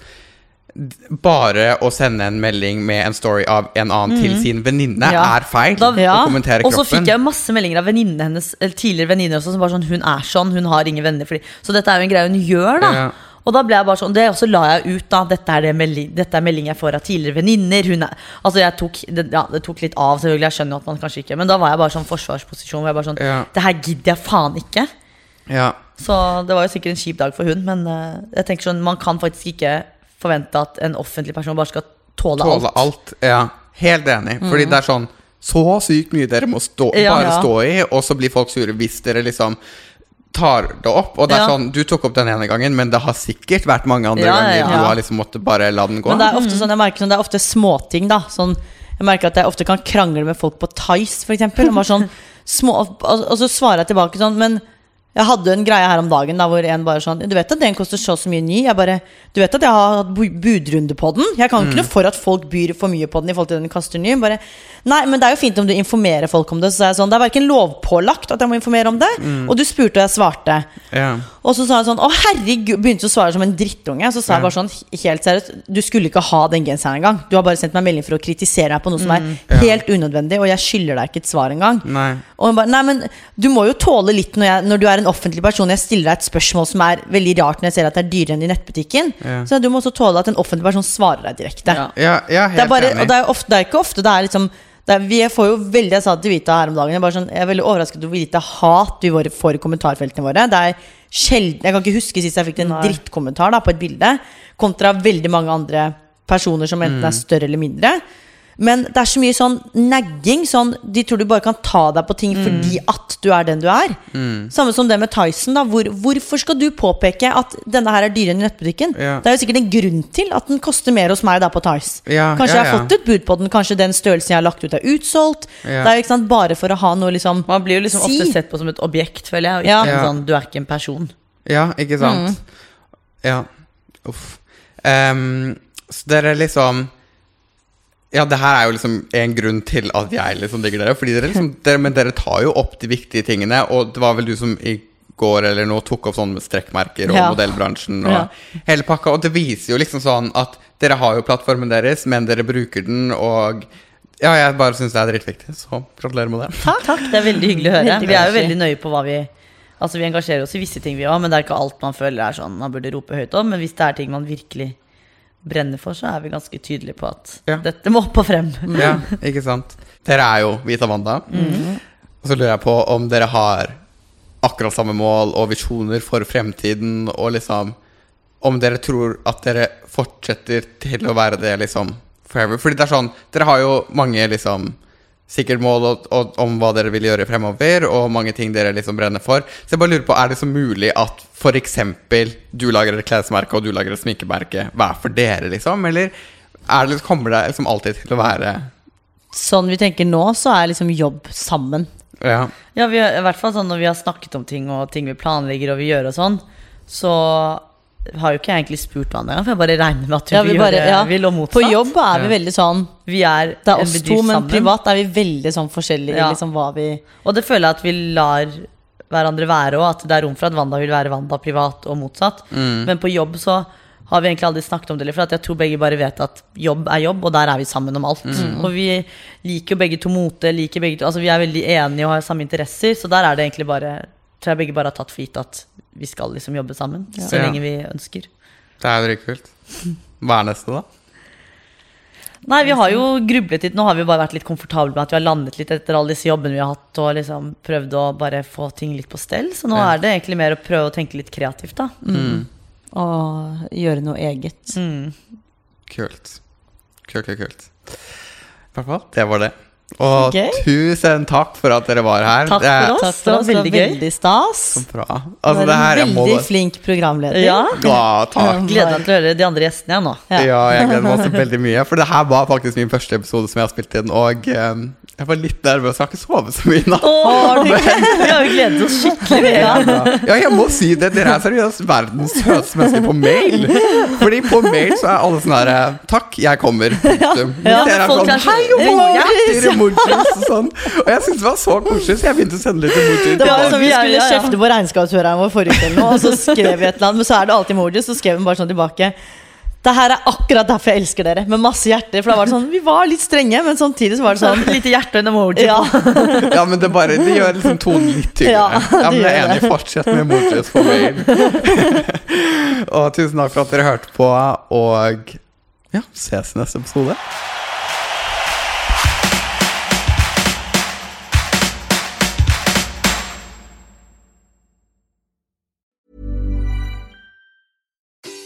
bare å sende en melding med en story av en annen til sin venninne Mm. Ja. er feil. Da- å kommentere Og så fikk jeg masse meldinger av hennes tidligere venninner også, som bare sånn Hun er sånn, hun har ingen venner fordi Så dette er jo en greie hun gjør, da. Ja. Og da ble jeg bare sånn Det også la jeg ut, da. Dette er, det melding, dette er melding jeg får av tidligere venninner. Er Altså, jeg tok det, Ja, det tok litt av, selvfølgelig. Jeg skjønner jo at man kanskje ikke Men da var jeg bare sånn forsvarsposisjon hvor jeg bare sånn Ja. Det her gidder jeg faen ikke. Ja. Så det var jo sikkert en kjip dag for hun, men uh, jeg tenker sånn man kan faktisk ikke forvente at en offentlig person bare skal tåle, Tåle alt. alt. Ja, helt enig. Fordi det er sånn så sykt mye dere må stå, bare stå i, og så blir folk sure hvis dere liksom tar det opp. Og det er Ja. sånn, du tok opp den ene gangen, men det har sikkert vært mange andre Ja, ganger ja. du har liksom måttet bare la den gå. Men det er ofte sånn, jeg merker sånn, det er ofte småting, da. Sånn, jeg merker at jeg ofte kan krangle med folk på Tice, eksempel. Og, sånn, små, og, og så svarer jeg tilbake sånn, men jeg hadde en greie her om dagen da hvor en bare sånn Du vet at den koster så så mye ny? Jeg bare Du vet at jeg har hatt budrunde på den? Jeg kan jo ikke noe for at folk byr for mye på den i forhold til den kaster ny. Bare Nei, men det er jo fint om du informerer folk om det. Så jeg sånn Det er verken lovpålagt at jeg må informere om det, og du spurte, og jeg svarte. Yeah. Og så sa jeg sånn Å herregud Begynte å svare som en drittunge Så sa jeg bare sånn Helt seriøst Du skulle ikke ha den genseren engang Du har bare sendt meg melding for å kritisere meg på noe som er helt unødvendig Og jeg skylder deg ikke et svar engang Nei. Og hun bare Nei, men du må jo tåle litt når, jeg, når du er en offentlig person Jeg stiller deg et spørsmål som er veldig rart Når jeg ser at det er dyrere enn i nettbutikken Ja. Så du må også tåle at en offentlig person svarer deg direkte Ja. Ja, ja, helt det er, bare, enig. og det er, ofte, det er ikke ofte det er liksom det er, vi får jo veldig, Jeg sa det til Vita her om dagen Jeg, er bare sånn, jeg er veldig overrasket over hvor lite hat vi får i kommentarfeltene våre. Det er sjelden, Jeg kan ikke huske sist jeg fikk en Nei. drittkommentar da, på et bilde, kontra veldig mange andre personer som enten er større eller mindre. Men det er så mye sånn nagging. Sånn, de tror du bare kan ta deg på ting fordi at du er den du er. Samme som det med Tyson. da hvor, Hvorfor skal du påpeke at denne her er dyrere enn i nettbutikken? Ja. Det er jo sikkert en grunn til at den koster mer hos meg da på Tice. Ja, Kanskje ja, jeg har fått et bud på den, kanskje den størrelsen jeg har lagt ut, er utsolgt. Ja. Det er jo ikke sant, bare for å ha noe liksom Man blir jo liksom Si. ofte sett på som et objekt, føler jeg. Og ikke Ja. en sånn, du er ikke en person. Ja, ikke sant? Ja. Uff. Um, så dere liksom Ja, det her er jo liksom en grunn til at jeg liksom digger dere. Fordi dere liksom dere, Men dere tar jo opp de viktige tingene, og det var vel du som i går eller nå tok opp sånne strekkmerker og Ja. modellbransjen og Ja. hele pakka. Og det viser jo liksom sånn at dere har jo plattformen deres, men dere bruker den, og ja, jeg bare syns det er dritviktig. Så gratulerer med det. Takk, det er veldig hyggelig å høre. Vi er jo veldig nøye på hva vi Altså Vi engasjerer oss i visse ting, vi òg, men det er ikke alt man føler er sånn man burde rope høyt om. Men hvis det er ting man virkelig brenner for, så er vi ganske tydelige på at Ja. dette må opp og frem. Ja, ikke sant. Dere er jo Vita Wanda. Og så lurer jeg på om dere har akkurat samme mål og visjoner for fremtiden, og liksom Om dere tror at dere fortsetter til å være det liksom forever. Fordi det er sånn Dere har jo mange liksom sikkert mål og, og, om hva dere vil gjøre fremover, og mange ting dere liksom brenner for. Så jeg bare lurer på, er det så mulig at f.eks. du lager et klesmerke, og du lager et sminkemerke hver for dere, liksom? Eller er det, kommer det liksom alltid til å være Sånn vi tenker nå, så er liksom jobb sammen. Ja. Ja, vi, i hvert fall sånn når vi har snakket om ting og ting vi planlegger og vi gjør og sånn, så har jo ikke jeg egentlig spurt hva engang, for jeg bare regner med at hun Ja, vi vil, bare, gjøre, ja. vil og motsatt. På jobb er vi veldig sånn Vi er, Det er oss to, men sammen. privat er vi veldig sånn forskjellige Ja. liksom hva vi Og det føler jeg at vi lar hverandre være òg, at det er rom for at Wanda vil være Wanda privat og motsatt. Men på jobb så har vi egentlig aldri snakket om det, for at jeg tror begge bare vet at jobb er jobb, og der er vi sammen om alt. Og vi liker jo begge to mote, liker begge to Altså vi er veldig enige og har samme interesser, så der er det egentlig bare Tror jeg begge bare har tatt for gitt at vi skal liksom jobbe sammen, så Ja. lenge vi ønsker. Det er dritkult. Hva er neste, da? Nei, vi har jo grublet litt. Nå har vi bare vært litt komfortable med at vi har landet litt etter alle disse jobbene vi har hatt, og liksom prøvd å bare få ting litt på stell. Så nå Ja. er det egentlig mer å prøve å tenke litt kreativt, da. Og gjøre noe eget. Mm. Kult. Kult, kult, kult. hvert fall, det var det. Og Gøy. tusen takk for at dere var her. Takk for oss. Takk for oss, det var veldig gøy. veldig stas. så bra. Du Altså, er det her må veldig flink programleder. Ja. Ja, takk. Gleder meg til å høre de andre gjestene igjen nå. Ja. Ja, jeg gleder meg også veldig mye. For det her var faktisk min første episode som jeg har spilt inn. Og eh, jeg var litt nervøs. Jeg har ikke sovet så mye i natt. Har du ikke? Vi har jo gledet oss skikkelig. Ja. Ja, jeg må si det. Dere er seriøst verdens søteste mennesker på mail. Fordi på mail så er alle sånn her eh, Takk, jeg kommer. Punktum. Ja, men dere er folk sånn er så- Hei, emojis! Emojis! emojis og sånn. Og jeg syntes det var så koselig, så jeg begynte å sende litt emojis. Det var Ja, som vi skulle ja, ja. kjefte på regnskapsføreren vår forrige uke, og så skrev vi et eller annet, men så er det alltid emojis, så skrev hun bare sånn tilbake. Det her er akkurat derfor jeg elsker dere, med masse hjerter. For da var det sånn, Vi var litt strenge, men samtidig så var det sånn Lite hjerte og en emoji. Ja, Ja, men det, bare, det gjør liksom tonen litt tydeligere. Ja, Ja, men jeg er enig. Fortsett med emojis på mail. og tusen takk for at dere hørte på, og ja, ses i neste episode.